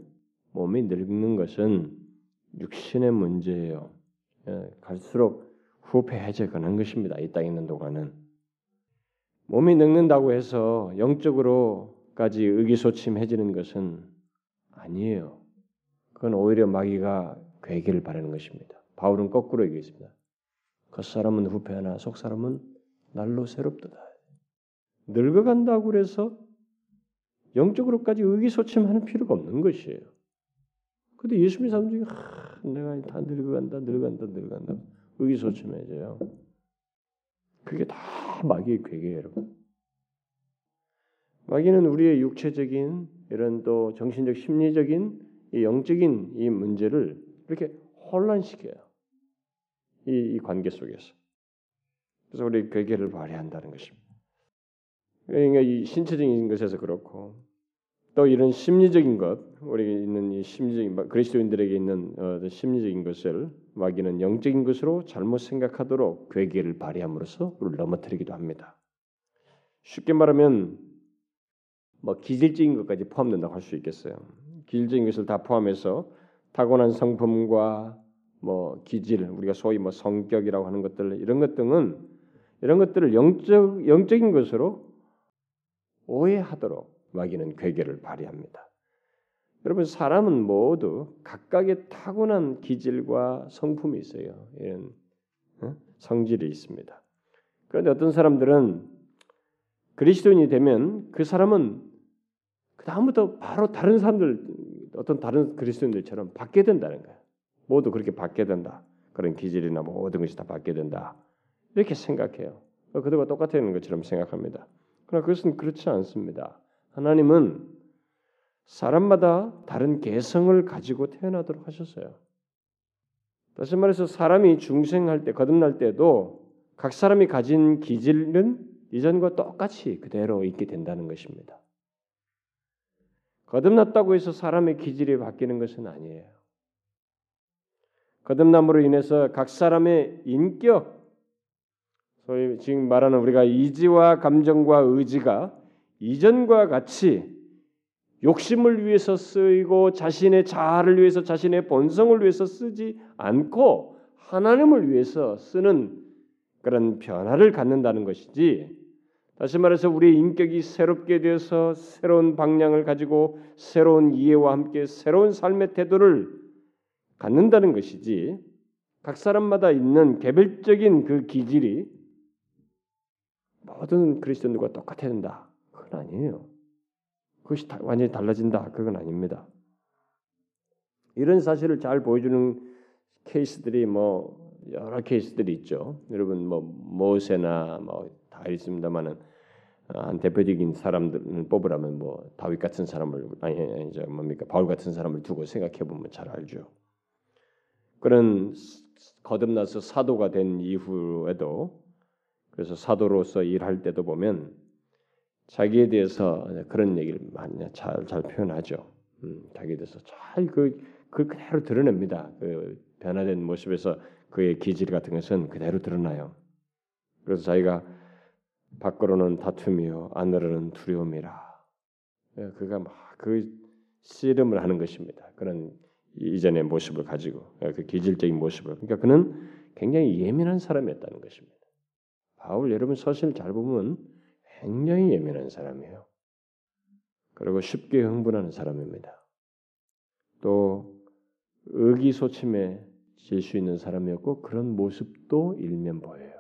Speaker 1: 몸이 늙는 것은 육신의 문제예요. 예, 갈수록 후패해져가는 것입니다. 이 땅에 있는 동안은 몸이 늙는다고 해서 영적으로까지 의기소침해지는 것은 아니에요. 그건 오히려 마귀가 괴기를 바라는 것입니다. 바울은 거꾸로 얘기했습니다. 겉사람은 후패하나 속사람은 날로 새롭도다. 늙어간다고 그래서 영적으로까지 의기소침하는 필요가 없는 것이에요. 근데 예수 믿는 사람 중에 하, 내가 다 늙어간다, 늙어간다, 늙어간다 의기소침해져요. 그게 다 마귀의 괴계예요, 여러분. 마귀는 우리의 육체적인 이런 또 정신적, 심리적인 이 영적인 이 문제를 이렇게 혼란시켜요. 이, 이 관계 속에서. 그래서 우리 괴계를 발휘한다는 것입니다. 그러니까 이 신체적인 것에서 그렇고 또 이런 심리적인 것, 우리가 있는 이 심리적인 그리스도인들에게 있는 어, 심리적인 것을 마귀는 영적인 것으로 잘못 생각하도록 괴계를 발휘함으로써 우리를 넘어뜨리기도 합니다. 쉽게 말하면 뭐 기질적인 것까지 포함된다고 할 수 있겠어요. 기질적인 것을 다 포함해서 타고난 성품과 뭐 기질, 우리가 소위 뭐 성격이라고 하는 것들 이런 것 등은 이런 것들을 영적 영적인 것으로 오해하도록 마귀는 괴계를 발휘합니다. 여러분 사람은 모두 각각의 타고난 기질과 성품이 있어요. 이런 어? 성질이 있습니다. 그런데 어떤 사람들은 그리스도인이 되면 그 사람은 그 다음부터 바로 다른 사람들 어떤 다른 그리스도인들처럼 받게 된다는 거예요. 모두 그렇게 받게 된다. 그런 기질이나 뭐 모든 것이 다 받게 된다. 이렇게 생각해요. 그들과 똑같은 것처럼 생각합니다. 그러나 그것은 그렇지 않습니다. 하나님은 사람마다 다른 개성을 가지고 태어나도록 하셨어요. 다시 말해서 사람이 중생할 때 거듭날 때도 각 사람이 가진 기질은 이전과 똑같이 그대로 있게 된다는 것입니다. 거듭났다고 해서 사람의 기질이 바뀌는 것은 아니에요. 거듭남으로 인해서 각 사람의 인격, 소위 지금 말하는 우리가 이지와 감정과 의지가 이전과 같이 욕심을 위해서 쓰이고 자신의 자아를 위해서 자신의 본성을 위해서 쓰지 않고 하나님을 위해서 쓰는 그런 변화를 갖는다는 것이지. 다시 말해서 우리의 인격이 새롭게 되어서 새로운 방향을 가지고 새로운 이해와 함께 새로운 삶의 태도를 갖는다는 것이지. 각 사람마다 있는 개별적인 그 기질이 모든 그리스도인들과 똑같아야 된다. 그건 아니에요. 그것이 완전히 달라진다. 그건 아닙니다. 이런 사실을 잘 보여주는 케이스들이 뭐 여러 케이스들이 있죠. 여러분 뭐 모세나 뭐 다 있습니다만은 한 대표적인 사람들 뽑으라면 뭐 다윗 같은 사람을 아니 이제 뭡니까 바울 같은 사람을 두고 생각해 보면 잘 알죠. 그런 거듭나서 사도가 된 이후에도 그래서 사도로서 일할 때도 보면 자기에 대해서 그런 얘기를 많이 잘, 잘 표현하죠. 음, 자기에 대해서 잘그 그 그대로 드러냅니다. 그 변화된 모습에서 그의 기질 같은 것은 그대로 드러나요. 그래서 자기가 밖으로는 다툼이요 안으로는 두려움이라. 예, 그가 막 그 씨름을 하는 것입니다. 그런 이전의 모습을 가지고 예, 그 기질적인 모습을. 그러니까 그는 굉장히 예민한 사람이었다는 것입니다. 바울 여러분 서실 잘 보면 굉장히 예민한 사람이에요. 그리고 쉽게 흥분하는 사람입니다. 또 의기소침해 질수 있는 사람이었고 그런 모습도 일면 보여요.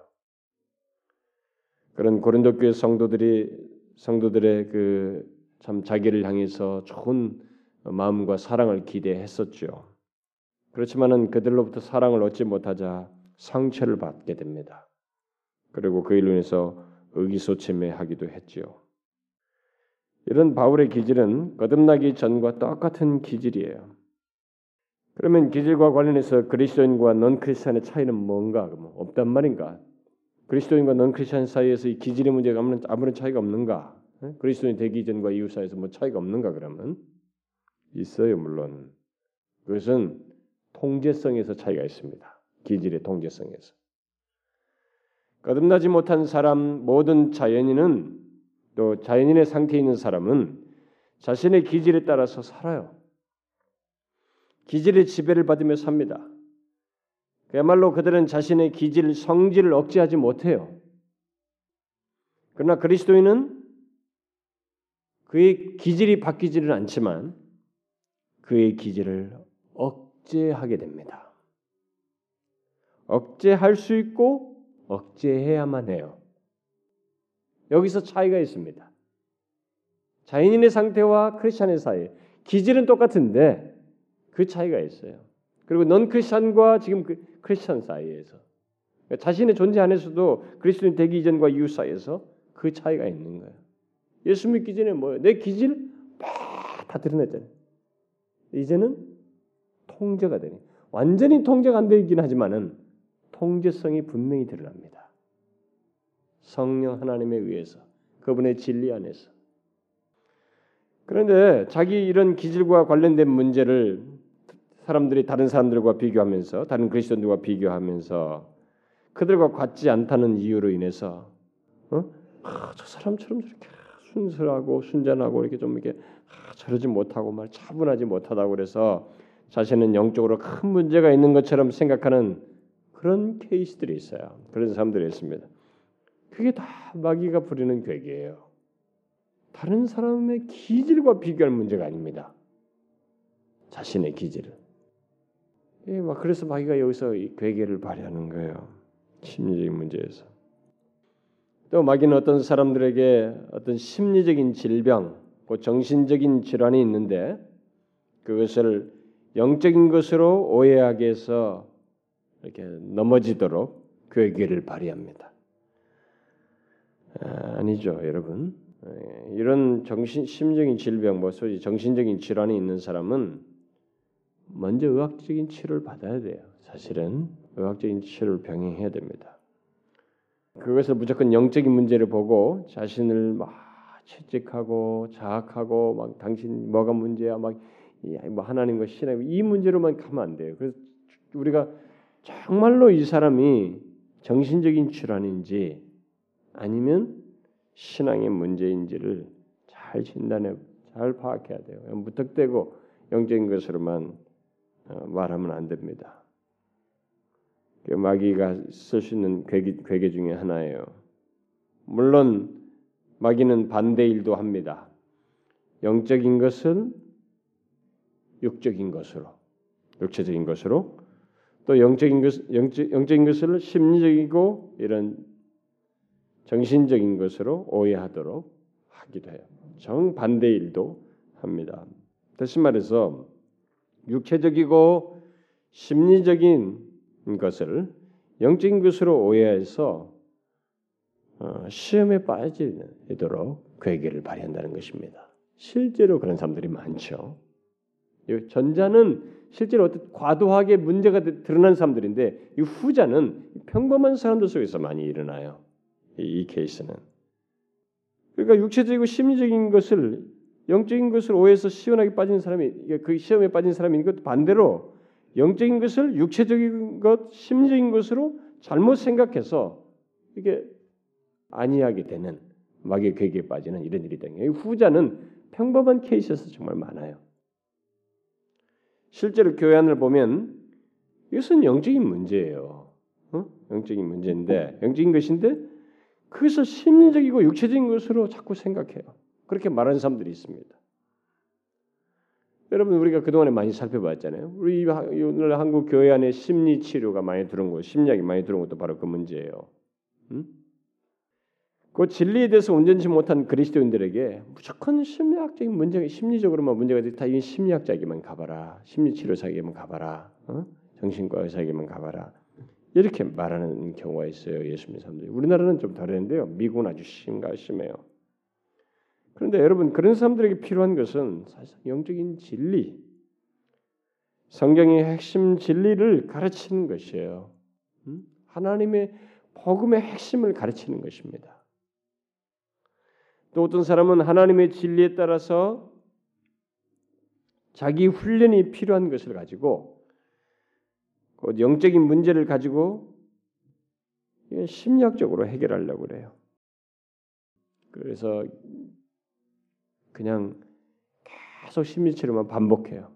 Speaker 1: 그런 고린도 교회 성도들이 성도들의 그 참 자기를 향해서 좋은 마음과 사랑을 기대했었죠. 그렇지만은 그들로부터 사랑을 얻지 못하자 상처를 받게 됩니다. 그리고 그 일로 인해서 의기소침해하기도 했지요. 이런 바울의 기질은 거듭나기 전과 똑같은 기질이에요. 그러면 기질과 관련해서 그리스도인과 넌 크리스천의 차이는 뭔가? 없단 말인가? 그리스도인과 넌 크리스천 사이에서 이 기질의 문제가 아무런, 아무런 차이가 없는가? 그리스도인 되기 전과 이후 사이에서 뭐 차이가 없는가 그러면 있어요 물론 그것은 통제성에서 차이가 있습니다. 기질의 통제성에서 거듭나지 못한 사람 모든 자연인은 또 자연인의 상태에 있는 사람은 자신의 기질에 따라서 살아요. 기질의 지배를 받으며 삽니다. 그야말로 그들은 자신의 기질, 성질을 억제하지 못해요. 그러나 그리스도인은 그의 기질이 바뀌지는 않지만 그의 기질을 억제하게 됩니다. 억제할 수 있고 억제해야만 해요. 여기서 차이가 있습니다. 자연인의 상태와 크리스천의 사이 기질은 똑같은데 그 차이가 있어요. 그리고 넌 크리스천과 지금 그 크리스천 사이에서 그러니까 자신의 존재 안에서도 그리스도인 되기 이전과 이후 사이에서 그 차이가 있는 거예요. 예수 믿기 전에 뭐예요? 내 기질 다 드러냈잖아요. 이제는 통제가 되니 완전히 통제가 안 되긴 하지만은 통제성이 분명히 드러납니다. 성령 하나님에 의해서 그분의 진리 안에서 그런데 자기 이런 기질과 관련된 문제를 사람들이 다른 사람들과 비교하면서 다른 그리스도인들과 비교하면서 그들과 같지 않다는 이유로 인해서 어? 아, 저 사람처럼 저렇게 순수하고 순전하고 이렇게 좀 이렇게 아, 저러지 못하고 말 차분하지 못하다고 그래서 자신은 영적으로 큰 문제가 있는 것처럼 생각하는 그런 케이스들이 있어요. 그런 사람들이 있습니다. 그게 다 마귀가 부리는 괴계예요. 다른 사람의 기질과 비교할 문제가 아닙니다. 자신의 기질을. 예, 막 그래서 마귀가 여기서 이 괴계를 발휘하는 거예요. 심리적인 문제에서. 또 마귀는 어떤 사람들에게 어떤 심리적인 질병, 정신적인 질환이 있는데 그것을 영적인 것으로 오해하게 해서 이렇게 넘어지도록 괴계를 발휘합니다. 아, 아니죠, 여러분. 예, 이런 정신 심적인 질병, 뭐 소위 정신적인 질환이 있는 사람은 먼저 의학적인 치료를 받아야 돼요. 사실은 의학적인 치료를 병행해야 됩니다. 그것을 무조건 영적인 문제를 보고 자신을 막 채찍하고 자학하고 막 당신 뭐가 문제야 막뭐 하나님과 신앙 이 문제로만 가면 안 돼요. 그래서 우리가 정말로 이 사람이 정신적인 질환인지 아니면 신앙의 문제인지를 잘 진단해 잘 파악해야 돼요. 무턱대고 영적인 것으로만 어, 말하면 안 됩니다. 그 마귀가 쓸 수 있는 괴계, 괴계 중에 하나예요. 물론 마귀는 반대 일도 합니다. 영적인 것은 육적인 것으로, 육체적인 것으로, 또 영적인 것, 영적, 영적인 것을 심리적이고 이런 정신적인 것으로 오해하도록 하기도 해요. 정반대 일도 합니다. 다시 말해서 육체적이고 심리적인 것을 영적인 것으로 오해해서 어, 시험에 빠지도록 괴계를 발휘한다는 것입니다. 실제로 그런 사람들이 많죠. 전자는 실제로 어떤 과도하게 문제가 드러난 사람들인데 이 후자는 평범한 사람들 속에서 많이 일어나요. 이, 이 케이스는. 그러니까 육체적이고 심리적인 것을 영적인 것을 오해해서 시원하게 빠진 사람이 그 시험에 빠진 사람인 것 반대로 영적인 것을 육체적인 것, 심리적인 것으로 잘못 생각해서 이게 아니하게 되는 마귀의 괴기에 빠지는 이런 일이 되는 거예요. 후자는 평범한 케이스에서 정말 많아요. 실제로 교회 안을 보면 이것은 영적인 문제예요. 어? 영적인 문제인데 영적인 것인데 그것을 심리적이고 육체적인 것으로 자꾸 생각해요. 그렇게 말하는 사람들이 있습니다. 여러분 우리가 그동안에 많이 살펴봤잖아요. 우리 오늘 한국 교회 안에 심리 치료가 많이 들어온 거, 심리학이 많이 들어온 것도 바로 그 문제예요. 음? 그 진리에 대해서 온전치 못한 그리스도인들에게 무조건 심리학적인 문제, 심리적으로만 문제가 있다. 이 심리학자에게만 가봐라. 심리치료사에게만 가봐라. 어? 정신과 의사에게만 가봐라. 이렇게 말하는 경우가 있어요. 예수 믿는 사람들이. 우리나라는 좀 다른데요. 미국은 아주 심가 심해요. 그런데 여러분 그런 사람들에게 필요한 것은 사실 영적인 진리, 성경의 핵심 진리를 가르치는 것이에요. 음? 하나님의 복음의 핵심을 가르치는 것입니다. 또 어떤 사람은 하나님의 진리에 따라서 자기 훈련이 필요한 것을 가지고 영적인 문제를 가지고 심리학적으로 해결하려고 그래요. 그래서 그냥 계속 심리치료만 반복해요.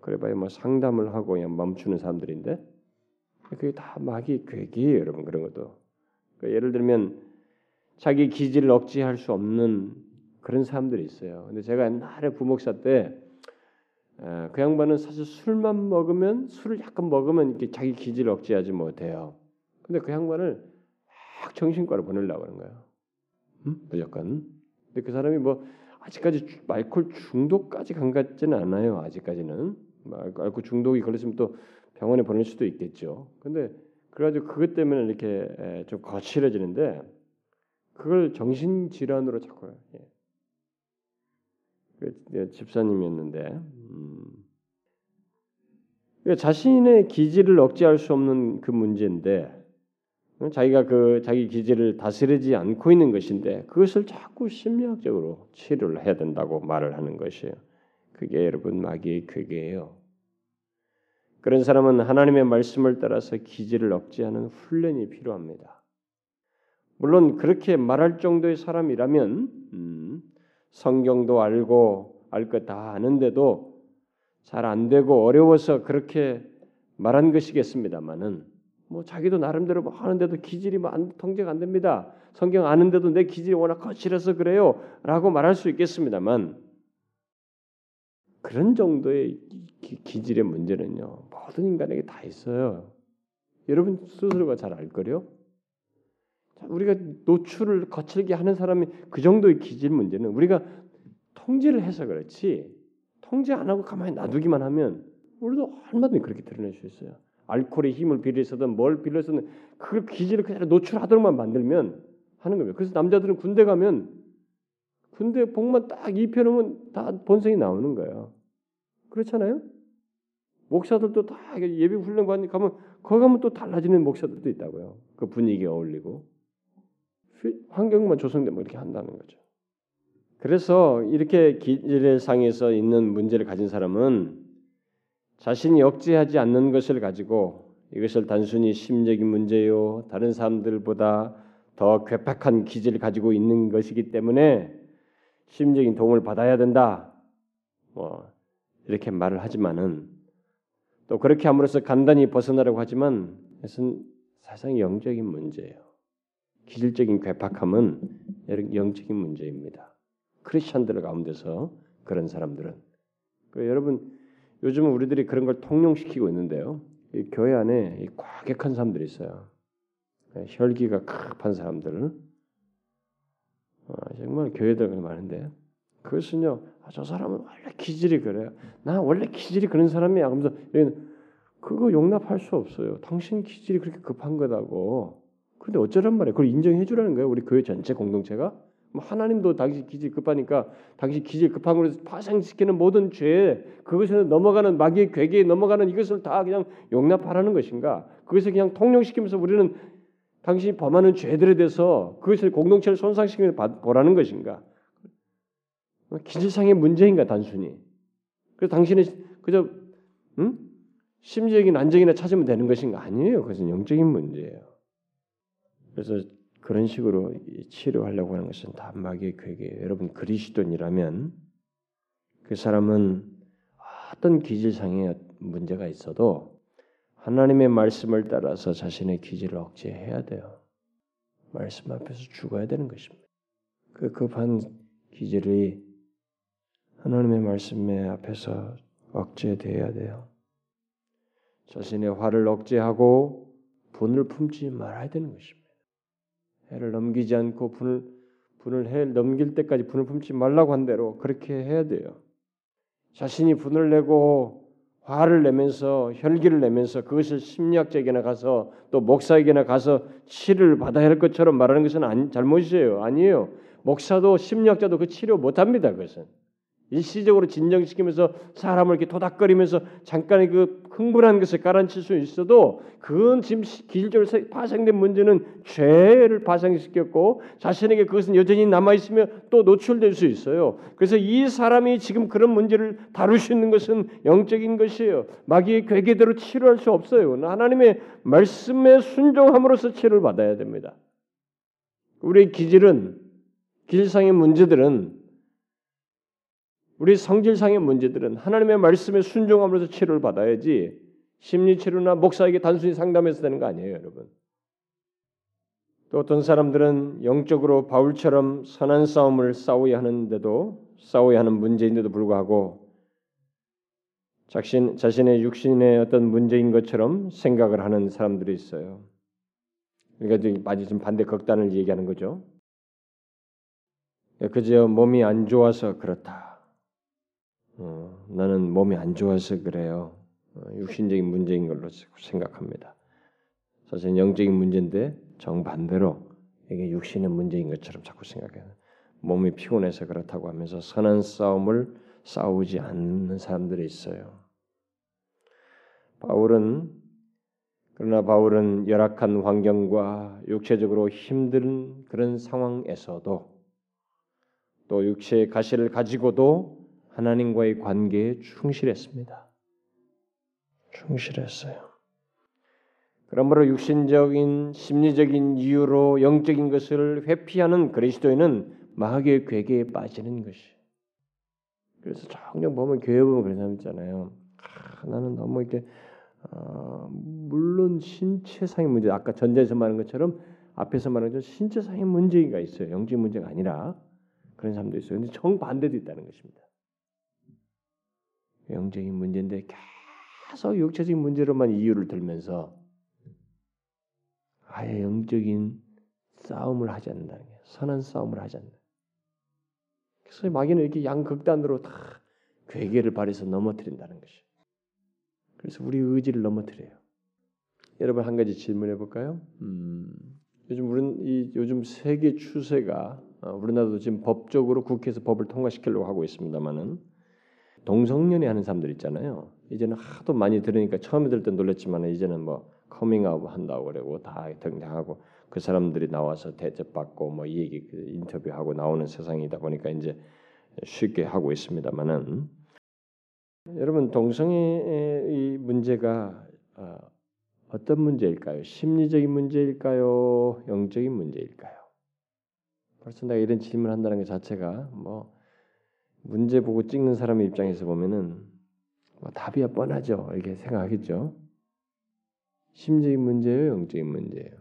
Speaker 1: 그래봐야 뭐 상담을 하고 그냥 멈추는 사람들인데 그게 다 마귀 괴기예요, 여러분 그런 것도. 그러니까 예를 들면 자기 기질을 억제할 수 없는 그런 사람들이 있어요. 근데 제가 옛날에 부목사 때 그 양반은 사실 술만 먹으면 술을 약간 먹으면 이렇게 자기 기질을 억제하지 못해요. 근데 그 양반을 막 정신과로 보내려고 하는 거예요. 음? 무조건. 근데 그 사람이 뭐 아직까지 알코올 중독까지 간 같지는 않아요. 아직까지는 뭐 알코올 중독이 걸렸으면 또 병원에 보낼 수도 있겠죠. 근데 그래가지고 그것 때문에 이렇게 좀 거칠어지는데 그걸 정신 질환으로 자꾸 예. 그 집사님이었는데 음. 그러니까 자신의 기질을 억제할 수 없는 그 문제인데 자기가 그 자기 기질을 다스리지 않고 있는 것인데 그것을 자꾸 심리학적으로 치료를 해야 된다고 말을 하는 것이에요. 그게 여러분 마귀의 괴계예요. 그런 사람은 하나님의 말씀을 따라서 기질을 억제하는 훈련이 필요합니다. 물론 그렇게 말할 정도의 사람이라면 음, 성경도 알고 알 것 다 아는데도 잘 안 되고 어려워서 그렇게 말한 것이겠습니다만은 뭐 자기도 나름대로 뭐 하는데도 기질이 뭐 안, 통제가 안 됩니다. 성경 아는데도 내 기질이 워낙 거칠어서 그래요라고 말할 수 있겠습니다만 그런 정도의 기, 질의 문제는요 모든 인간에게 다 있어요. 여러분 스스로가 잘 알 거요. 우리가 노출을 거칠게 하는 사람이 그 정도의 기질 문제는 우리가 통제를 해서 그렇지 통제 안 하고 가만히 놔두기만 하면 우리도 얼마든지 그렇게 드러낼 수 있어요. 알코올의 힘을 빌려서든 뭘 빌려서든 그 기질을 그대로 노출하도록만 만들면 하는 겁니다. 그래서 남자들은 군대 가면 군대 복만 딱 입혀놓으면 다 본성이 나오는 거예요. 그렇잖아요? 목사들도 다 예비 훈련 관 가면 거기 가면 또 달라지는 목사들도 있다고요. 그 분위기에 어울리고 환경만 조성되면 이렇게 한다는 거죠. 그래서 이렇게 기질의 상에서 있는 문제를 가진 사람은 자신이 억제하지 않는 것을 가지고 이것을 단순히 심적인 문제요 다른 사람들보다 더 괴팍한 기질을 가지고 있는 것이기 때문에 심적인 도움을 받아야 된다. 뭐 이렇게 말을 하지만은 또 그렇게 함으로써 간단히 벗어나려고 하지만 그것은 사상 영적인 문제예요. 기질적인 괴팍함은 영적인 문제입니다. 크리스천들 가운데서 그런 사람들은 여러분 요즘은 우리들이 그런 걸 통용시키고 있는데요. 교회 안에 과격한 사람들이 있어요. 예, 혈기가 급한 사람들. 어, 정말 교회들 많은데 그것은요. 아, 저 사람은 원래 기질이 그래요. 나 원래 기질이 그런 사람이야. 그러면서 그거 용납할 수 없어요. 당신 기질이 그렇게 급한 거다고. 그런데 어쩌란 말이에요? 그걸 인정해 주라는 거예요. 우리 교회 전체 공동체가 뭐 하나님도 당시 기질 급하니까 당시 기질 급한 걸로 파생시키는 모든 죄 그것을 넘어가는 마귀의 괴계에 넘어가는 이것을 다 그냥 용납하라는 것인가? 그것을 그냥 통용시키면서 우리는 당신이 범하는 죄들에 대해서 그것을 공동체를 손상시키는 보라는 것인가? 기질상의 문제인가 단순히? 그래서 당신이 그저 음? 심리적인 안정이나 찾으면 되는 것인가? 아니에요. 그것은 영적인 문제예요. 그래서 그런 식으로 치료하려고 하는 것은 다 마귀의 괴계예요. 여러분 그리스도인이라면 그 사람은 어떤 기질상의 문제가 있어도 하나님의 말씀을 따라서 자신의 기질을 억제해야 돼요. 말씀 앞에서 죽어야 되는 것입니다. 그 급한 기질이 하나님의 말씀에 앞에서 억제돼야 돼요. 자신의 화를 억제하고 분을 품지 말아야 되는 것입니다. 해를 넘기지 않고 분을 분을 해 넘길 때까지 분을 품지 말라고 한 대로 그렇게 해야 돼요. 자신이 분을 내고 화를 내면서 혈기를 내면서 그것을 심리학자에게나 가서 또 목사에게나 가서 치료를 받아야 할 것처럼 말하는 것은 아니, 잘못이에요. 아니에요. 목사도 심리학자도 그 치료 못 합니다. 그것은 일시적으로 진정시키면서 사람을 이렇게 토닥거리면서 잠깐의 그 흥분한 것을 가라앉힐 수 있어도 그건 지금 기질적으로 파생된 문제는 죄를 파생시켰고 자신에게 그것은 여전히 남아 있으며 또 노출될 수 있어요. 그래서 이 사람이 지금 그런 문제를 다룰 수 있는 것은 영적인 것이에요. 마귀의 괴계대로 치료할 수 없어요. 하나님의 말씀에 순종함으로써 치료를 받아야 됩니다. 우리의 기질은 기질상의 문제들은 우리 성질상의 문제들은 하나님의 말씀에 순종함으로써 치료를 받아야지 심리 치료나 목사에게 단순히 상담해서 되는 거 아니에요, 여러분. 또 어떤 사람들은 영적으로 바울처럼 선한 싸움을 싸워야 하는데도 싸워야 하는 문제인데도 불구하고 자신 자신의 육신의 어떤 문제인 것처럼 생각을 하는 사람들이 있어요. 그러니까 마치 좀 반대 극단을 얘기하는 거죠. 그저 몸이 안 좋아서 그렇다. 어, 나는 몸이 안 좋아서 그래요. 어, 육신적인 문제인 걸로 생각합니다. 사실 영적인 문제인데 정반대로 이게 육신의 문제인 것처럼 자꾸 생각해요. 몸이 피곤해서 그렇다고 하면서 선한 싸움을 싸우지 않는 사람들이 있어요. 바울은 그러나 바울은 열악한 환경과 육체적으로 힘든 그런 상황에서도 또 육체의 가시를 가지고도 하나님과의 관계에 충실했습니다. 충실했어요. 그러므로 육신적인 심리적인 이유로 영적인 것을 회피하는 그리스도인은 마귀의 괴계에 빠지는 것이. 그래서 정녕 보면 교회 보면 그런 사람 있잖아요. 아, 나는 너무 이렇게 어, 물론 신체상의 문제, 아까 전제에서 말한 것처럼 앞에서 말한 것처럼 신체상의 문제가 있어요. 영적 문제가 아니라 그런 사람도 있어요. 근데 정 반대도 있다는 것입니다. 영적인 문제인데 계속 육체적인 문제로만 이유를 들면서 아예 영적인 싸움을 하지 않는다는 게 선한 싸움을 하지 않는. 그래서 마귀는 이렇게 양극단으로 다 궤계를 발해서 넘어뜨린다는 것이. 그래서 우리 의지를 넘어뜨려요. 여러분 한 가지 질문해 볼까요? 음, 요즘 우리는 이 요즘 세계 추세가 어, 우리나라도 지금 법적으로 국회에서 법을 통과시키려고 하고 있습니다만은 동성연애 하는 사람들 있잖아요. 이제는 하도 많이 들으니까 처음에 들을 때 놀랐지만 이제는 뭐 커밍아웃 한다고 그러고 다 등장하고 그 사람들이 나와서 대접받고 뭐 이 얘기 그 인터뷰하고 나오는 세상이다 보니까 이제 쉽게 하고 있습니다만은 여러분 동성애의 이 문제가 어, 어떤 문제일까요? 심리적인 문제일까요? 영적인 문제일까요? 벌써 내가 이런 질문을 한다는 것 자체가 뭐 문제 보고 찍는 사람의 입장에서 보면은 뭐 답이야 뻔하죠. 이렇게 생각하겠죠. 심적인 문제예요, 영적인 문제예요.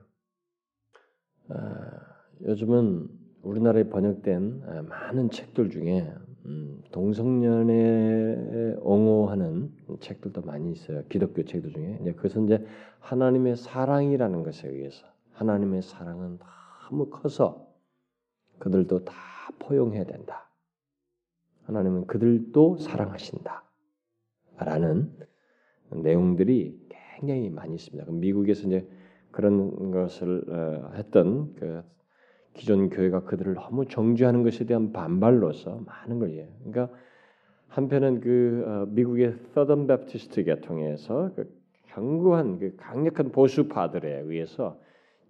Speaker 1: 아, 요즘은 우리나라에 번역된 아, 많은 책들 중에 음, 동성연애 옹호하는 책들도 많이 있어요. 기독교 책들 중에. 이제 그것은 이제 하나님의 사랑이라는 것에 의해서 하나님의 사랑은 너무 커서 그들도 다 포용해야 된다. 하나님은 그들도 사랑하신다. 라는 내용들이 굉장히 많이 있습니다. 미국에서 이제 그런 것을 어, 했던 그 기존 교회가 그들을 너무 정죄하는 것에 대한 반발로서 많은 걸 예. 그러니까 한편은 그 어, 미국의 서던 베프티스트 계통에서 그 견고한 그 강력한 보수파들에 의해서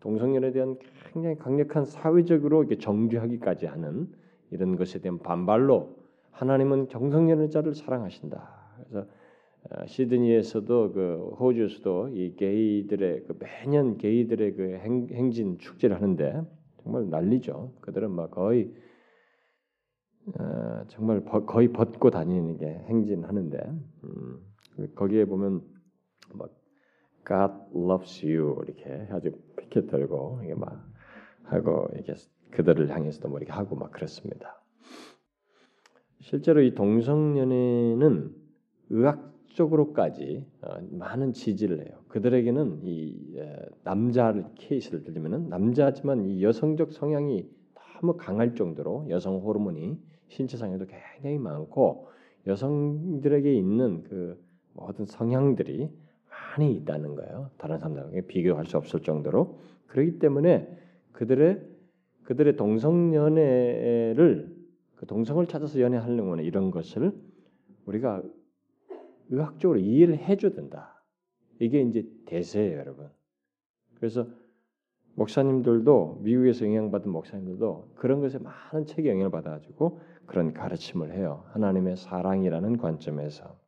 Speaker 1: 동성연에 대한 굉장히 강력한 사회적으로 이렇게 정죄하기까지 하는 이런 것에 대한 반발로 하나님은 정성연자를 사랑하신다. 그래서 어, 시드니에서도 그 호주에서도 이 게이들의 그 매년 게이들의 그 행, 행진 축제를 하는데 정말 난리죠. 그들은 막 거의 어, 정말 버, 거의 벗고 다니는 게 행진하는데 음, 거기에 보면 막 God loves you 이렇게 아주 피켓 들고 이게 막 하고 이렇게 그들을 향해서도 뭐 이렇게 하고 막 그렇습니다. 실제로 이 동성연애는 의학적으로까지 어, 많은 지지를 해요. 그들에게는 이 남자 케이스를 들면은 남자지만 이 여성적 성향이 너무 강할 정도로 여성 호르몬이 신체상에도 굉장히 많고 여성들에게 있는 그 모든 성향들이 많이 있다는 거예요. 다른 사람들에게 비교할 수 없을 정도로 그렇기 때문에 그들의 그들의 동성연애를 그 동성을 찾아서 연애하려면 이런 것을 우리가 의학적으로 이해를 해줘야 된다. 이게 이제 대세예요, 여러분. 그래서 목사님들도 미국에서 영향받은 목사님들도 그런 것에 많은 책에 영향을 받아가지고 그런 가르침을 해요. 하나님의 사랑이라는 관점에서.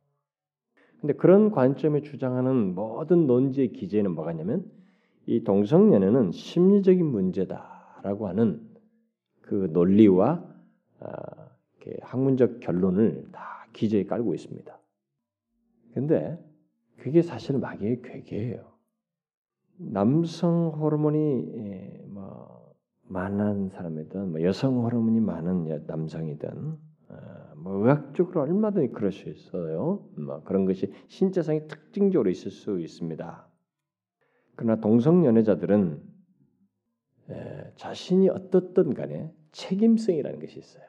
Speaker 1: 근데 그런 관점에 주장하는 모든 논지의 기재는 뭐가 있냐면 이 동성연애는 심리적인 문제다라고 하는 그 논리와 아, 학문적 결론을 다 기재에 깔고 있습니다. 근데 그게 사실 마귀의 괴계예요. 남성 호르몬이 예, 뭐 많은 사람이든 뭐 여성 호르몬이 많은 남성이든 아, 뭐 의학적으로 얼마든지 그럴 수 있어요. 뭐 그런 것이 신체상의 특징적으로 있을 수 있습니다. 그러나 동성 연애자들은 에, 자신이 어떻든 간에 책임성이라는 것이 있어요.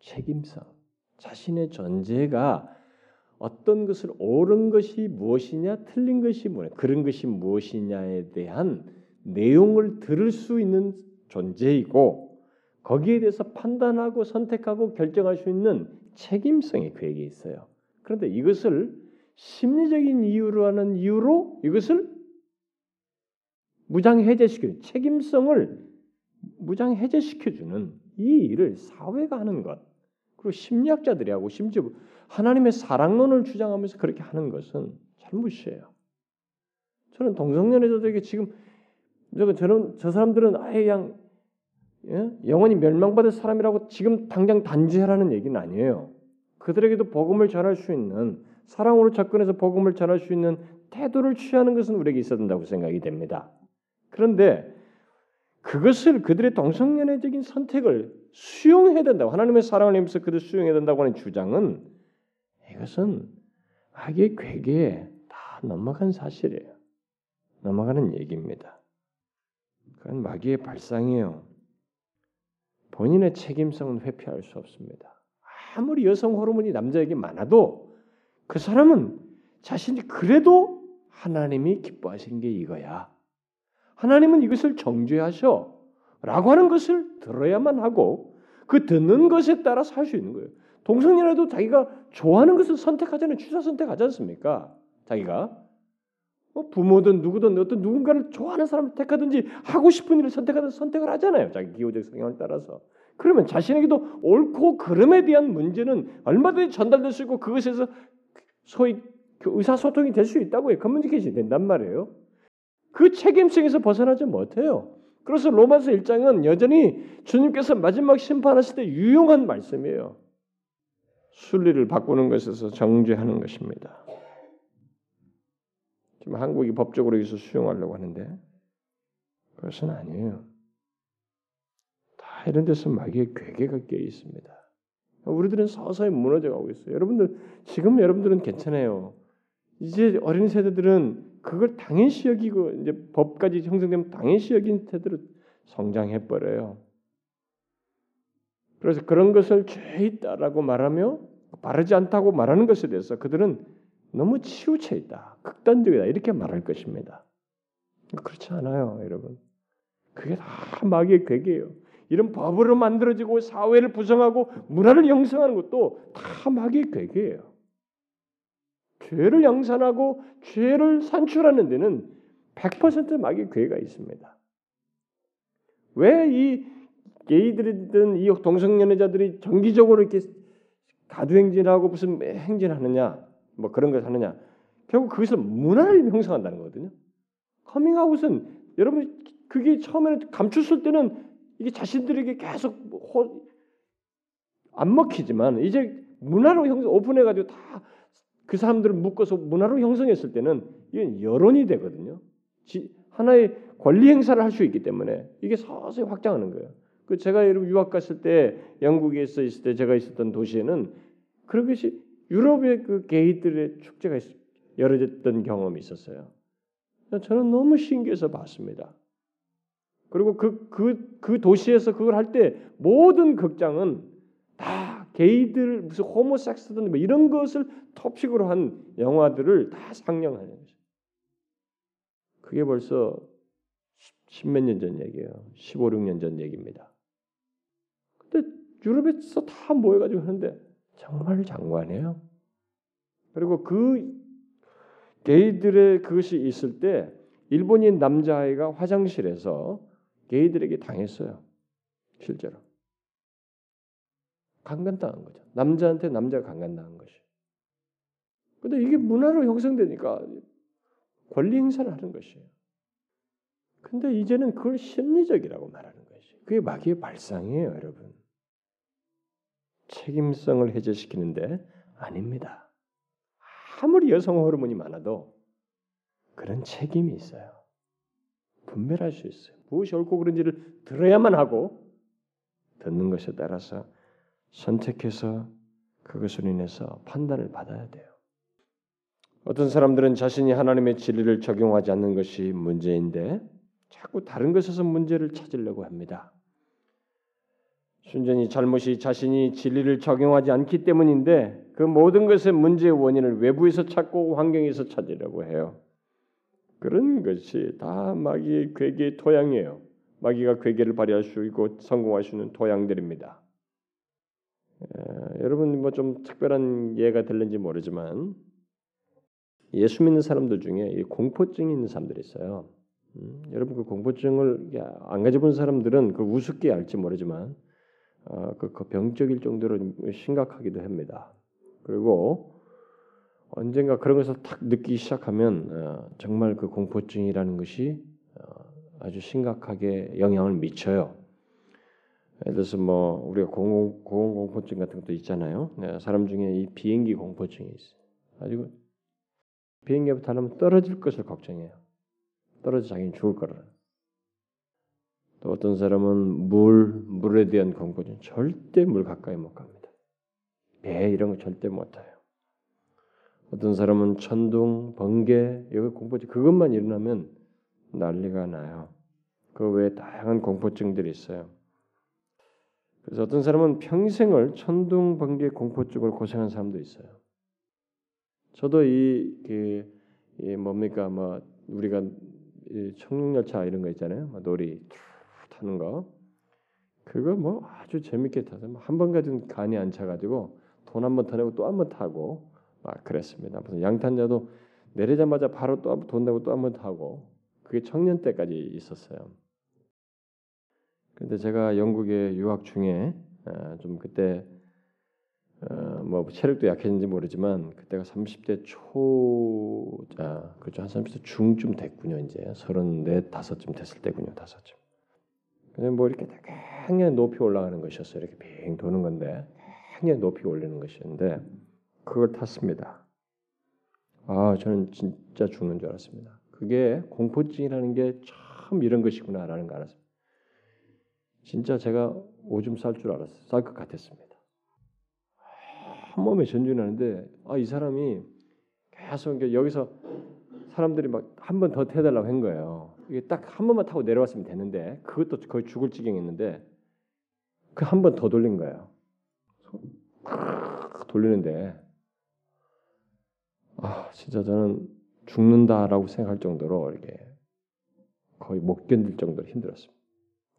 Speaker 1: 책임성. 자신의 존재가 어떤 것을 옳은 것이 무엇이냐, 틀린 것이 뭐냐, 그런 것이 무엇이냐에 대한 내용을 들을 수 있는 존재이고 거기에 대해서 판단하고 선택하고 결정할 수 있는 책임성이 그에게 있어요. 그런데 이것을 심리적인 이유로 하는 이유로 이것을 무장 해제시키는 책임성을 무장 해제시켜주는 이 일을 사회가 하는 것 그리고 심리학자들이 하고 심지어 하나님의 사랑론을 주장하면서 그렇게 하는 것은 잘못이에요. 저는 동성연애자들에게 지금 저는 저 사람들은 아예 그냥 예? 영원히 멸망받을 사람이라고 지금 당장 단죄하라는 얘기는 아니에요. 그들에게도 복음을 전할 수 있는 사랑으로 접근해서 복음을 전할 수 있는 태도를 취하는 것은 우리에게 있어야 된다고 생각이 됩니다. 그런데 그것을 그들의 동성연애적인 선택을 수용해야 된다고 하나님의 사랑을 내면서 그들 수용해야 된다고 하는 주장은 이것은 악의 괴계에 다 넘어간 사실이에요. 넘어가는 얘기입니다. 그건 마귀의 발상이에요. 본인의 책임성은 회피할 수 없습니다. 아무리 여성 호르몬이 남자에게 많아도 그 사람은 자신이 그래도 하나님이 기뻐하신 게 이거야. 하나님은 이것을 정죄하셔. 라고 하는 것을 들어야만 하고 그 듣는 것에 따라 살 수 있는 거예요. 동성이라도 자기가 좋아하는 것을 선택하자는 취사 선택하지 않습니까? 자기가 뭐 부모든 누구든 어떤 누군가를 좋아하는 사람을 택하든지 하고 싶은 일을 선택하든 선택을 하잖아요. 자기 기호적 성향을 따라서. 그러면 자신에게도 옳고 그름에 대한 문제는 얼마든지 전달될 수 있고 그것에서 소위 그 의사소통이 될 수 있다고 요 커뮤니케이션이 된단 말이에요. 그 책임성에서 벗어나지 못해요. 그래서 로마서 1장은 여전히 주님께서 마지막 심판하실 때 유용한 말씀이에요. 순리를 바꾸는 것에서 정죄하는 것입니다. 지금 한국이 법적으로 여기서 수용하려고 하는데 그것은 아니에요. 다 이런 데서 마귀의 괴계가 껴 있습니다. 우리들은 서서히 무너져 가고 있어요. 여러분들 지금 여러분들은 괜찮아요. 이제 어린 세대들은 그걸 당연시 여기고 이제 법까지 형성되면 당연시 여긴 태도로 성장해 버려요. 그래서 그런 것을 죄 있다라고 말하며 바르지 않다고 말하는 것에 대해서 그들은 너무 치우쳐 있다. 극단적이다. 이렇게 말할 것입니다. 그렇지 않아요, 여러분. 그게 다 마귀의 괴계예요. 이런 법으로 만들어지고 사회를 구성하고 문화를 형성하는 것도 다 마귀의 괴계예요. 죄를 양산하고 죄를 산출하는 데는 100% 마귀의 괴가 있습니다. 왜 이 게이들이든 이 동성연애자들이 정기적으로 이렇게 가두행진하고 무슨 행진하느냐, 뭐 그런 걸 하느냐. 결국 거기서 문화를 형성한다는 거거든요. 커밍아웃은 여러분 그게 처음에는 감췄을 때는 이게 자신들에게 계속 호, 안 먹히지만 이제 문화로 형성 오픈해 가지고 다 그 사람들을 묶어서 문화로 형성했을 때는 이건 여론이 되거든요. 지, 하나의 권리 행사를 할 수 있기 때문에 이게 서서히 확장하는 거예요. 그 제가 유학 갔을 때 영국에 있어 있을 때 제가 있었던 도시에는 그런 것이 유럽의 그 게이들의 축제가 열어졌던 경험이 있었어요. 저는 너무 신기해서 봤습니다. 그리고 그, 그, 그 도시에서 그걸 할 때 모든 극장은 다 게이들, 무슨 호모섹스든 뭐 이런 것을 토픽으로 한 영화들을 다 상영하는 거죠. 그게 벌써 십몇 년 전 얘기예요. 15, 16년 전 얘기입니다. 근데 유럽에서 다 모여가지고 하는데 정말 장관이에요. 그리고 그 게이들의 그것이 있을 때 일본인 남자아이가 화장실에서 게이들에게 당했어요. 실제로. 강간당한 거죠. 남자한테 남자가 강간당한 것이. 근데 이게 문화로 형성되니까 권리 행사를 하는 것이에요. 근데 이제는 그걸 심리적이라고 말하는 것이. 그게 마귀의 발상이에요, 여러분. 책임성을 해제시키는데 아닙니다. 아무리 여성 호르몬이 많아도 그런 책임이 있어요. 분별할 수 있어요. 무엇이 옳고 그른지를 들어야만 하고 듣는 것에 따라서 선택해서 그것으로 인해서 판단을 받아야 돼요. 어떤 사람들은 자신이 하나님의 진리를 적용하지 않는 것이 문제인데 자꾸 다른 것에서 문제를 찾으려고 합니다. 순전히 잘못이 자신이 진리를 적용하지 않기 때문인데 그 모든 것의 문제의 원인을 외부에서 찾고 환경에서 찾으려고 해요. 그런 것이 다 마귀의 괴계의 토양이에요. 마귀가 괴계를 발휘할 수 있고 성공할 수 있는 토양들입니다. 에, 여러분 뭐 좀 특별한 예가 될는지 모르지만 예수 믿는 사람들 중에 공포증이 있는 사람들이 있어요. 음, 여러분 그 공포증을 안 가져본 사람들은 그 우습게 알지 모르지만 어, 그, 그 병적일 정도로 심각하기도 합니다. 그리고 언젠가 그런 것을 탁 느끼기 시작하면 어, 정말 그 공포증이라는 것이 어, 아주 심각하게 영향을 미쳐요. 예를 들어서 뭐 우리가 공공, 공포증 같은 것도 있잖아요. 네, 사람 중에 이 비행기 공포증이 있어요. 가지고 비행기부터 타면 떨어질 것을 걱정해요. 떨어져 자기는 죽을 거라. 또 어떤 사람은 물, 물에 대한 공포증 절대 물 가까이 못 갑니다. 배 이런 거 절대 못 타요. 어떤 사람은 천둥, 번개, 여기 공포증 그것만 일어나면 난리가 나요. 그 외에 다양한 공포증들이 있어요. 그래서 어떤 사람은 평생을 천둥, 번개, 공포증으로 고생한 사람도 있어요. 저도 이, 그, 이 뭡니까, 뭐 우리가 청룡열차 이런 거 있잖아요. 뭐 놀이 타는 거. 그거 뭐 아주 재밌게 타서 뭐 한번 가든 간이 안 차가지고 돈 한번더 내고 또 한 번 타고 아, 그랬습니다. 무슨 양탄자도 내리자마자 바로 또 돈 내고 또 한 번 타고 그게 청년 때까지 있었어요. 근데 제가 영국에 유학 중에 아, 좀 그때 어, 뭐 체력도 약했는지 모르지만 그때가 30대 초자 그죠 한 30대 중쯤 됐군요 이제 34, 다섯쯤 됐을 때군요 다섯쯤. 그냥 뭐 이렇게 굉장히 높이 올라가는 것이었어요 이렇게 빙 도는 건데 굉장히 높이 올리는 것이었는데 그걸 탔습니다. 아, 저는 진짜 죽는 줄 알았습니다. 그게 공포증이라는 게 참 이런 것이구나라는 걸 알았습니다. 진짜 제가 오줌 쌀 줄 알았어요. 쌀 것 같았습니다. 한 몸에 전진하는데 아, 이 사람이 계속 여기서 사람들이 막 한 번 더 태달라고 한 거예요. 이게 딱 한 번만 타고 내려왔으면 되는데 그것도 거의 죽을 지경이었는데 그 한 번 더 돌린 거예요. 돌리는데 아, 진짜 저는 죽는다라고 생각할 정도로 이렇게 거의 못 견딜 정도로 힘들었습니다.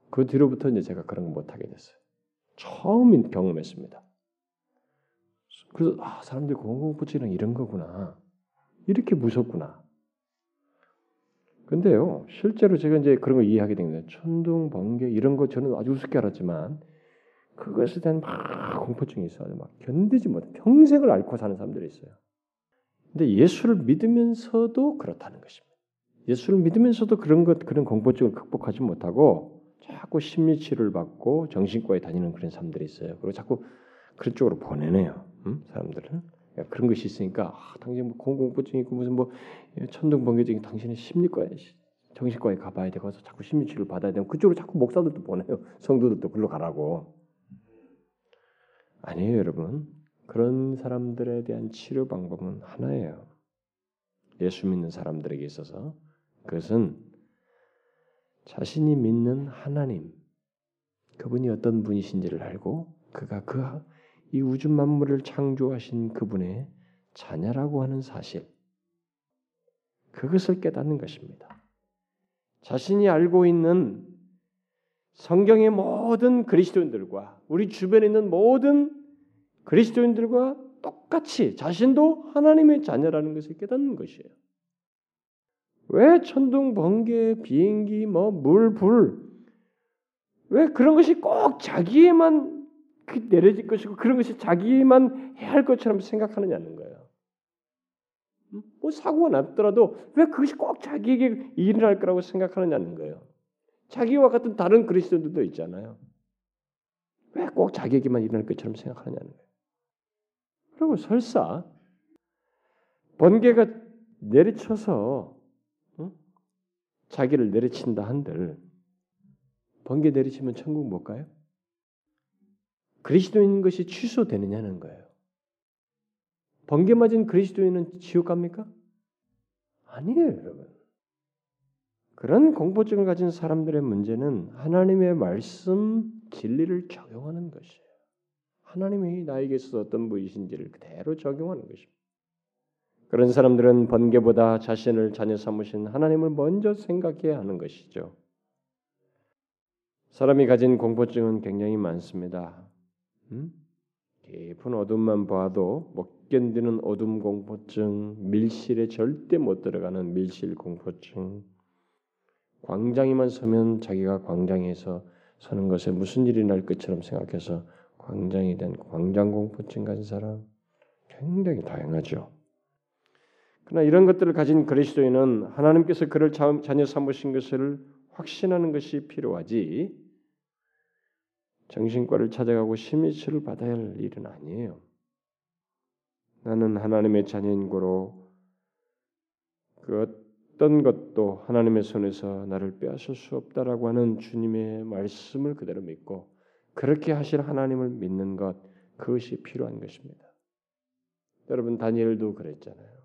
Speaker 1: 그 뒤로부터 이제 제가 그런 거 못하게 됐어요. 처음 경험했습니다. 그래서 아, 사람들이 공공부증은 이런 거구나. 이렇게 무섭구나. 근데요, 실제로 제가 이제 그런 걸 이해하게 된 거예요. 천둥, 번개 이런 거 저는 아주 우습게 알았지만 그것에 대한 막 공포증이 있어요. 막 견디지 못해. 평생을 앓고 사는 사람들이 있어요. 근데 예수를 믿으면서도 그렇다는 것입니다. 예수를 믿으면서도 그런 것 그런 공포증을 극복하지 못하고 자꾸 심리 치료를 받고 정신과에 다니는 그런 사람들이 있어요. 그리고 자꾸 그런 쪽으로 보내네요. 음? 사람들은 그러니까 그런 것이 있으니까 아, 당신 뭐 공공포증 있고 무슨 뭐 천둥번개적인 당신은 심리과에 정신과에 가봐야 되고 서 자꾸 심리 치료를 받아야 되고 그쪽으로 자꾸 목사들도 보내요. 성도들도 글로 가라고. 아니에요, 여러분. 그런 사람들에 대한 치료 방법은 하나예요. 예수 믿는 사람들에게 있어서 그것은 자신이 믿는 하나님, 그분이 어떤 분이신지를 알고 그가 그 이 우주 만물을 창조하신 그분의 자녀라고 하는 사실, 그것을 깨닫는 것입니다. 자신이 알고 있는 성경의 모든 그리스도인들과 우리 주변에 있는 모든 그리스도인들과 똑같이 자신도 하나님의 자녀라는 것을 깨닫는 것이에요. 왜 천둥, 번개, 비행기, 뭐 물, 불, 왜 그런 것이 꼭 자기에만 그 내려질 것이고 그런 것이 자기만 해야 할 것처럼 생각하느냐는 거예요. 음? 뭐 사고가 났더라도 왜 그것이 꼭 자기에게 일어날 거라고 생각하느냐는 거예요. 자기와 같은 다른 그리스도들도 있잖아요. 왜 꼭 자기에게만 일어날 것처럼 생각하느냐는 거예요. 그리고 설사 번개가 내리쳐서 응? 자기를 내리친다 한들 번개 내리치면 천국 못 가요? 그리스도인 것이 취소되느냐는 거예요. 번개 맞은 그리스도인은 지옥 갑니까? 아니에요, 여러분. 그런 공포증을 가진 사람들의 문제는 하나님의 말씀 진리를 적용하는 것이에요. 하나님이 나에게 있어서 어떤 분이신지를 그대로 적용하는 것입니다. 그런 사람들은 번개보다 자신을 자녀 삼으신 하나님을 먼저 생각해야 하는 것이죠. 사람이 가진 공포증은 굉장히 많습니다. 음? 깊은 어둠만 봐도 못 견디는 어둠 공포증, 밀실에 절대 못 들어가는 밀실 공포증, 광장에만 서면 자기가 광장에서 서는 것에 무슨 일이 날 것처럼 생각해서 광장에 대한 광장 공포증 가진 사람 굉장히 다양하죠. 그러나 이런 것들을 가진 그리스도인은 하나님께서 그를 자녀 삼으신 것을 확신하는 것이 필요하지 정신과를 찾아가고 심리치료를 받아야 할 일은 아니에요. 나는 하나님의 자녀인 고로 그 어떤 것도 하나님의 손에서 나를 빼앗을 수 없다라고 하는 주님의 말씀을 그대로 믿고 그렇게 하실 하나님을 믿는 것 그것이 필요한 것입니다. 여러분 다니엘도 그랬잖아요.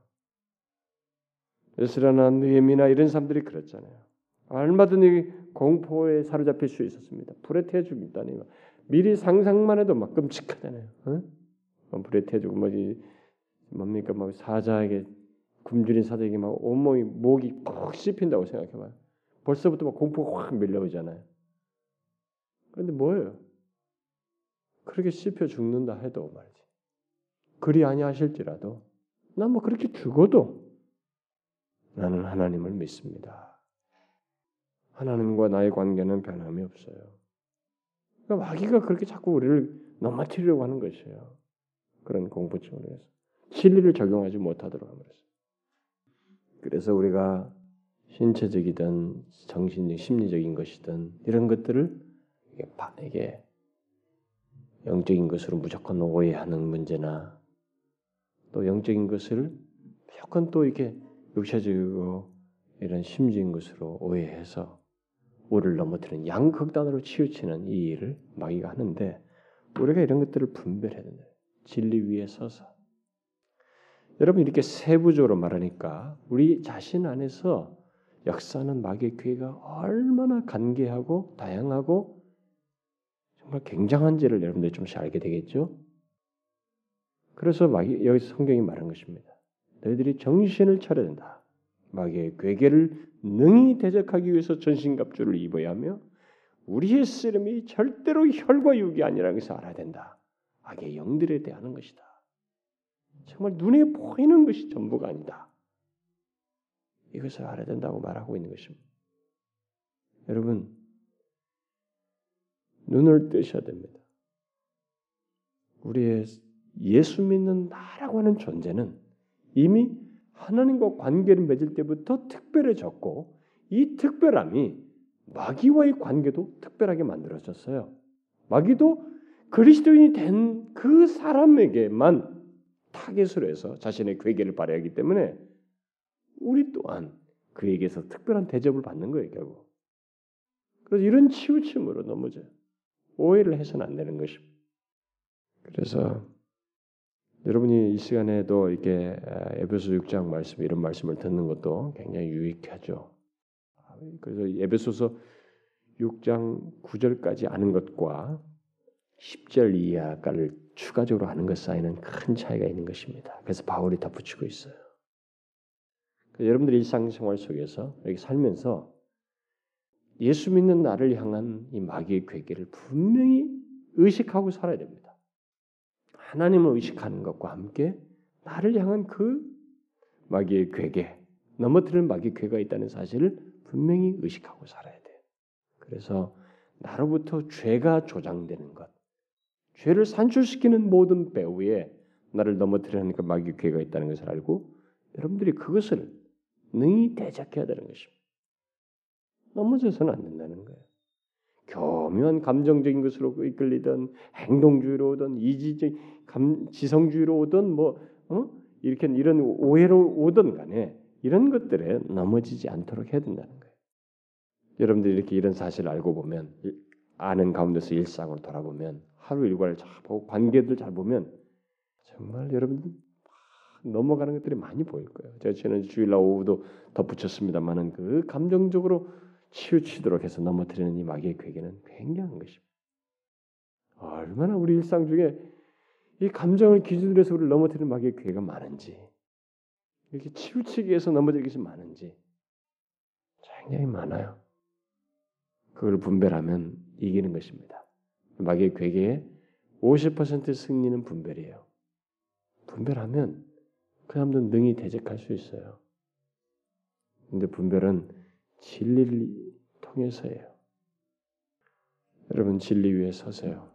Speaker 1: 에스라나 느헤미나 이런 사람들이 그랬잖아요. 얼마든지 공포에 사로잡힐 수 있었습니다. 불에 태워 죽다니 미리 상상만 해도 막 끔찍하잖아요. 어? 뭐 불에 태워 주고 뭐지 뭡니까 막 사자에게 굶주린 사자에게 막 온몸이 목이 푹 씹힌다고 생각해봐요. 벌써부터 막 공포가 확 밀려오잖아요. 그런데 뭐예요? 그렇게 씹혀 죽는다 해도 말이지. 그리 아니하실지라도 난뭐 그렇게 죽어도 나는 하나님을 믿습니다. 하나님과 나의 관계는 변함이 없어요. 그러니까 마귀가 그렇게 자꾸 우리를 넘어뜨리려고 하는 것이에요. 그런 공포증으로 해서 진리를 적용하지 못하도록 함으로써. 그래서 우리가 신체적이든 정신적, 심리적인 것이든 이런 것들을 이게 영적인 것으로 무조건 오해하는 문제나 또 영적인 것을 무조건 또 이렇게 육체적이고 이런 심지인 것으로 오해해서 우를 넘어뜨리는 양극단으로 치우치는 이 일을 마귀가 하는데 우리가 이런 것들을 분별해야 된다. 진리 위에 서서 여러분 이렇게 세부적으로 말하니까 우리 자신 안에서 역사는 마귀의 괴가 얼마나 간계하고 다양하고 정말 굉장한지를 여러분들이 좀씩 알게 되겠죠. 그래서 마귀 여기 성경이 말한 것입니다. 너희들이 정신을 차려야 된다. 마귀의 괴계를 능히 대적하기 위해서 전신갑주를 입어야 하며 우리의 쓰름이 절대로 혈과 육이 아니라는 것을 알아야 된다. 악의 영들에 대하는 것이다. 정말 눈에 보이는 것이 전부가 아니다. 이것을 알아야 된다고 말하고 있는 것입니다. 여러분, 눈을 뜨셔야 됩니다. 우리의 예수 믿는 나라고 하는 존재는 이미 하나님과 관계를 맺을 때부터 특별해졌고 이 특별함이 마귀와의 관계도 특별하게 만들어졌어요. 마귀도 그리스도인이 된 그 사람에게만 타겟으로 해서 자신의 괴계를 발휘하기 때문에 우리 또한 그에게서 특별한 대접을 받는 거예요, 결국. 그래서 이런 치우침으로 넘어져요. 오해를 해서는 안 되는 것입니다. 그래서 여러분이 이 시간에도 이렇게 에베소 6장 말씀 이런 말씀을 듣는 것도 굉장히 유익하죠. 그래서 에베소서 6장 9절까지 아는 것과 10절 이하를 추가적으로 아는 것 사이는 큰 차이가 있는 것입니다. 그래서 바울이 덧붙이고 있어요. 여러분들이 일상생활 속에서 이렇게 살면서 예수 믿는 나를 향한 이 마귀의 괴계를 분명히 의식하고 살아야 됩니다. 하나님을 의식하는 것과 함께 나를 향한 그 마귀의 괴계, 넘어뜨리는 마귀의 괴가 있다는 사실을 분명히 의식하고 살아야 돼요. 그래서 나로부터 죄가 조장되는 것, 죄를 산출시키는 모든 배후에 나를 넘어뜨리는 그 마귀의 괴가 있다는 것을 알고 여러분들이 그것을 능히 대적해야 되는 것입니다. 넘어져서는 안 된다는 거예요. 교묘한 감정적인 것으로 이끌리던 행동주의로 오든 이지적 감, 지성주의로 오든 뭐 어? 이렇게 이런 오해로 오든 간에 이런 것들에 넘어지지 않도록 해야 된다는 거예요. 여러분들이 이렇게 이런 사실을 알고 보면 아는 가운데서 일상을 돌아보면 하루 일과를 잘 보고 관계들 잘 보면 정말 여러분들 넘어가는 것들이 많이 보일 거예요. 제가 지난 주일날 오후도 덧붙였습니다만은 그 감정적으로 치우치도록 해서 넘어뜨리는 이 마귀의 괴계는 굉장한 것입니다. 얼마나 우리 일상 중에 이 감정을 기준으로 해서 우리를 넘어뜨리는 마귀의 괴가 많은지 이렇게 치우치기 위해서 넘어지기 위 많은지 굉장히 많아요. 그걸 분별하면 이기는 것입니다. 마귀의 괴계의 50% 승리는 분별이에요. 분별하면 그 사람들은 능히 대적할 수 있어요. 근데 분별은 진리를 통해서예요. 여러분 진리 위에 서세요.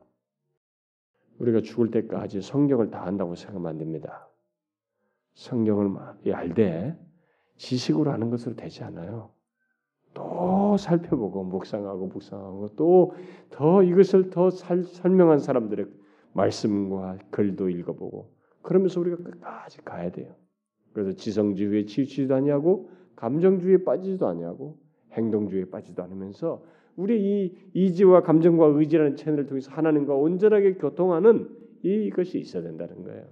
Speaker 1: 우리가 죽을 때까지 성경을 다 한다고 생각하면 안 됩니다. 성경을 알되 지식으로 하는 것으로 되지 않아요. 또 살펴보고 묵상하고 묵상하고 또 더 이것을 더 살, 설명한 사람들의 말씀과 글도 읽어보고 그러면서 우리가 끝까지 가야 돼요. 그래서 지성주의에 치우치지도 아니하고 감정주의에 빠지지도 아니하고 행동주의에 빠지지도 않으면서 우리 이 이지와 감정과 의지라는 채널을 통해서 하나님과 온전하게 교통하는 이것이 있어야 된다는 거예요.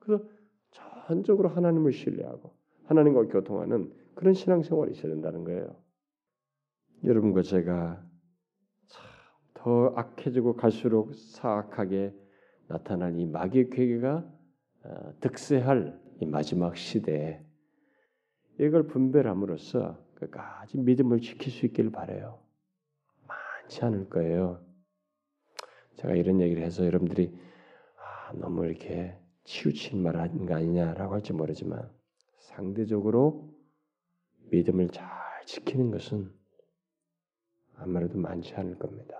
Speaker 1: 그래서 전적으로 하나님을 신뢰하고 하나님과 교통하는 그런 신앙생활이 있어야 된다는 거예요. 여러분과 제가 더 악해지고 갈수록 사악하게 나타날 이 마귀의 괴계가 어, 득세할 이 마지막 시대에 이걸 분별함으로써 끝까지 믿음을 지킬 수 있기를 바래요. 많지 않을 거예요. 제가 이런 얘기를 해서 여러분들이 아, 너무 이렇게 치우친 말 하는 거 아니냐라고 할지 모르지만 상대적으로 믿음을 잘 지키는 것은 아무래도 많지 않을 겁니다.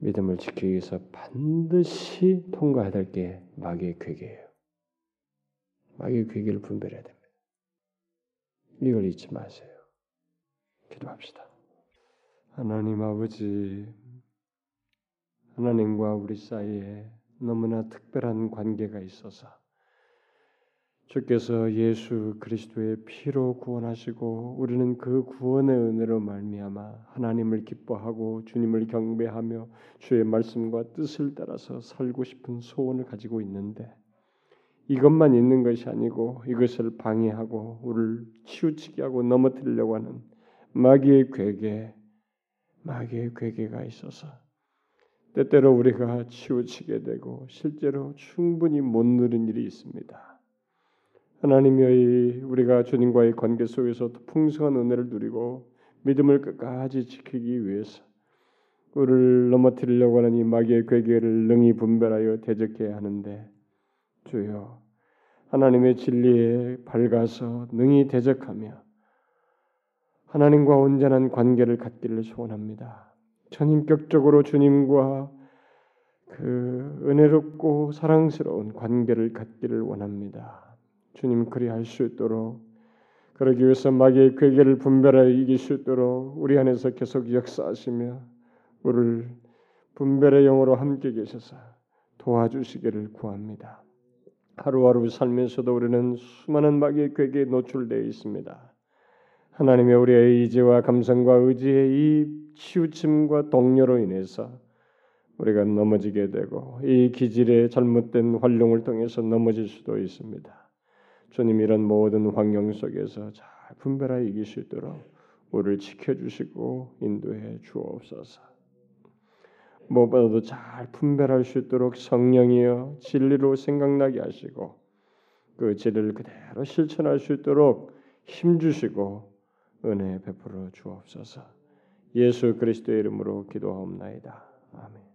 Speaker 1: 믿음을 지키기 위해서 반드시 통과해야 될 게 마귀의 괴계예요. 마귀의 괴계를 분별해야 됩니다. 이걸 잊지 마세요. 기도합시다. 하나님 아버지, 하나님과 우리 사이에 너무나 특별한 관계가 있어서 주께서 예수 그리스도의 피로 구원하시고 우리는 그 구원의 은혜로 말미암아 하나님을 기뻐하고 주님을 경배하며 주의 말씀과 뜻을 따라서 살고 싶은 소원을 가지고 있는데 이것만 있는 것이 아니고 이것을 방해하고 우리를 치우치게 하고 넘어뜨리려고 하는 마귀의 괴계, 마귀의 괴계가 있어서 때때로 우리가 치우치게 되고 실제로 충분히 못 누린 일이 있습니다.
Speaker 2: 하나님의 우리가 주님과의 관계 속에서 더 풍성한 은혜를 누리고 믿음을 끝까지 지키기 위해서 꿀을 넘어뜨리려고 하는 이 마귀의 괴계를 능히 분별하여 대적해야 하는데 주여 하나님의 진리에 밝아서 능히 대적하며 하나님과 온전한 관계를 갖기를 소원합니다. 전인격적으로 주님과 그 은혜롭고 사랑스러운 관계를 갖기를 원합니다. 주님 그리할 수 있도록 그러기 위해서 마귀의 괴계를 분별하여 이길 수 있도록 우리 안에서 계속 역사하시며 우리를 분별의 영으로 함께 계셔서 도와주시기를 구합니다. 하루하루 살면서도 우리는 수많은 마귀의 괴계에 노출되어 있습니다. 하나님의 우리의 의지와 감성과 의지의 이 치우침과 동료로 인해서 우리가 넘어지게 되고 이 기질의 잘못된 활용을 통해서 넘어질 수도 있습니다. 주님 이런 모든 환경 속에서 잘 분별하여 이길 수 있도록 우리를 지켜주시고 인도해 주옵소서. 무엇보다도 잘 분별할 수 있도록 성령이여 진리로 생각나게 하시고 그 진리를 그대로 실천할 수 있도록 힘 주시고 은혜 베풀어 주옵소서. 예수 그리스도의 이름으로 기도하옵나이다. 아멘.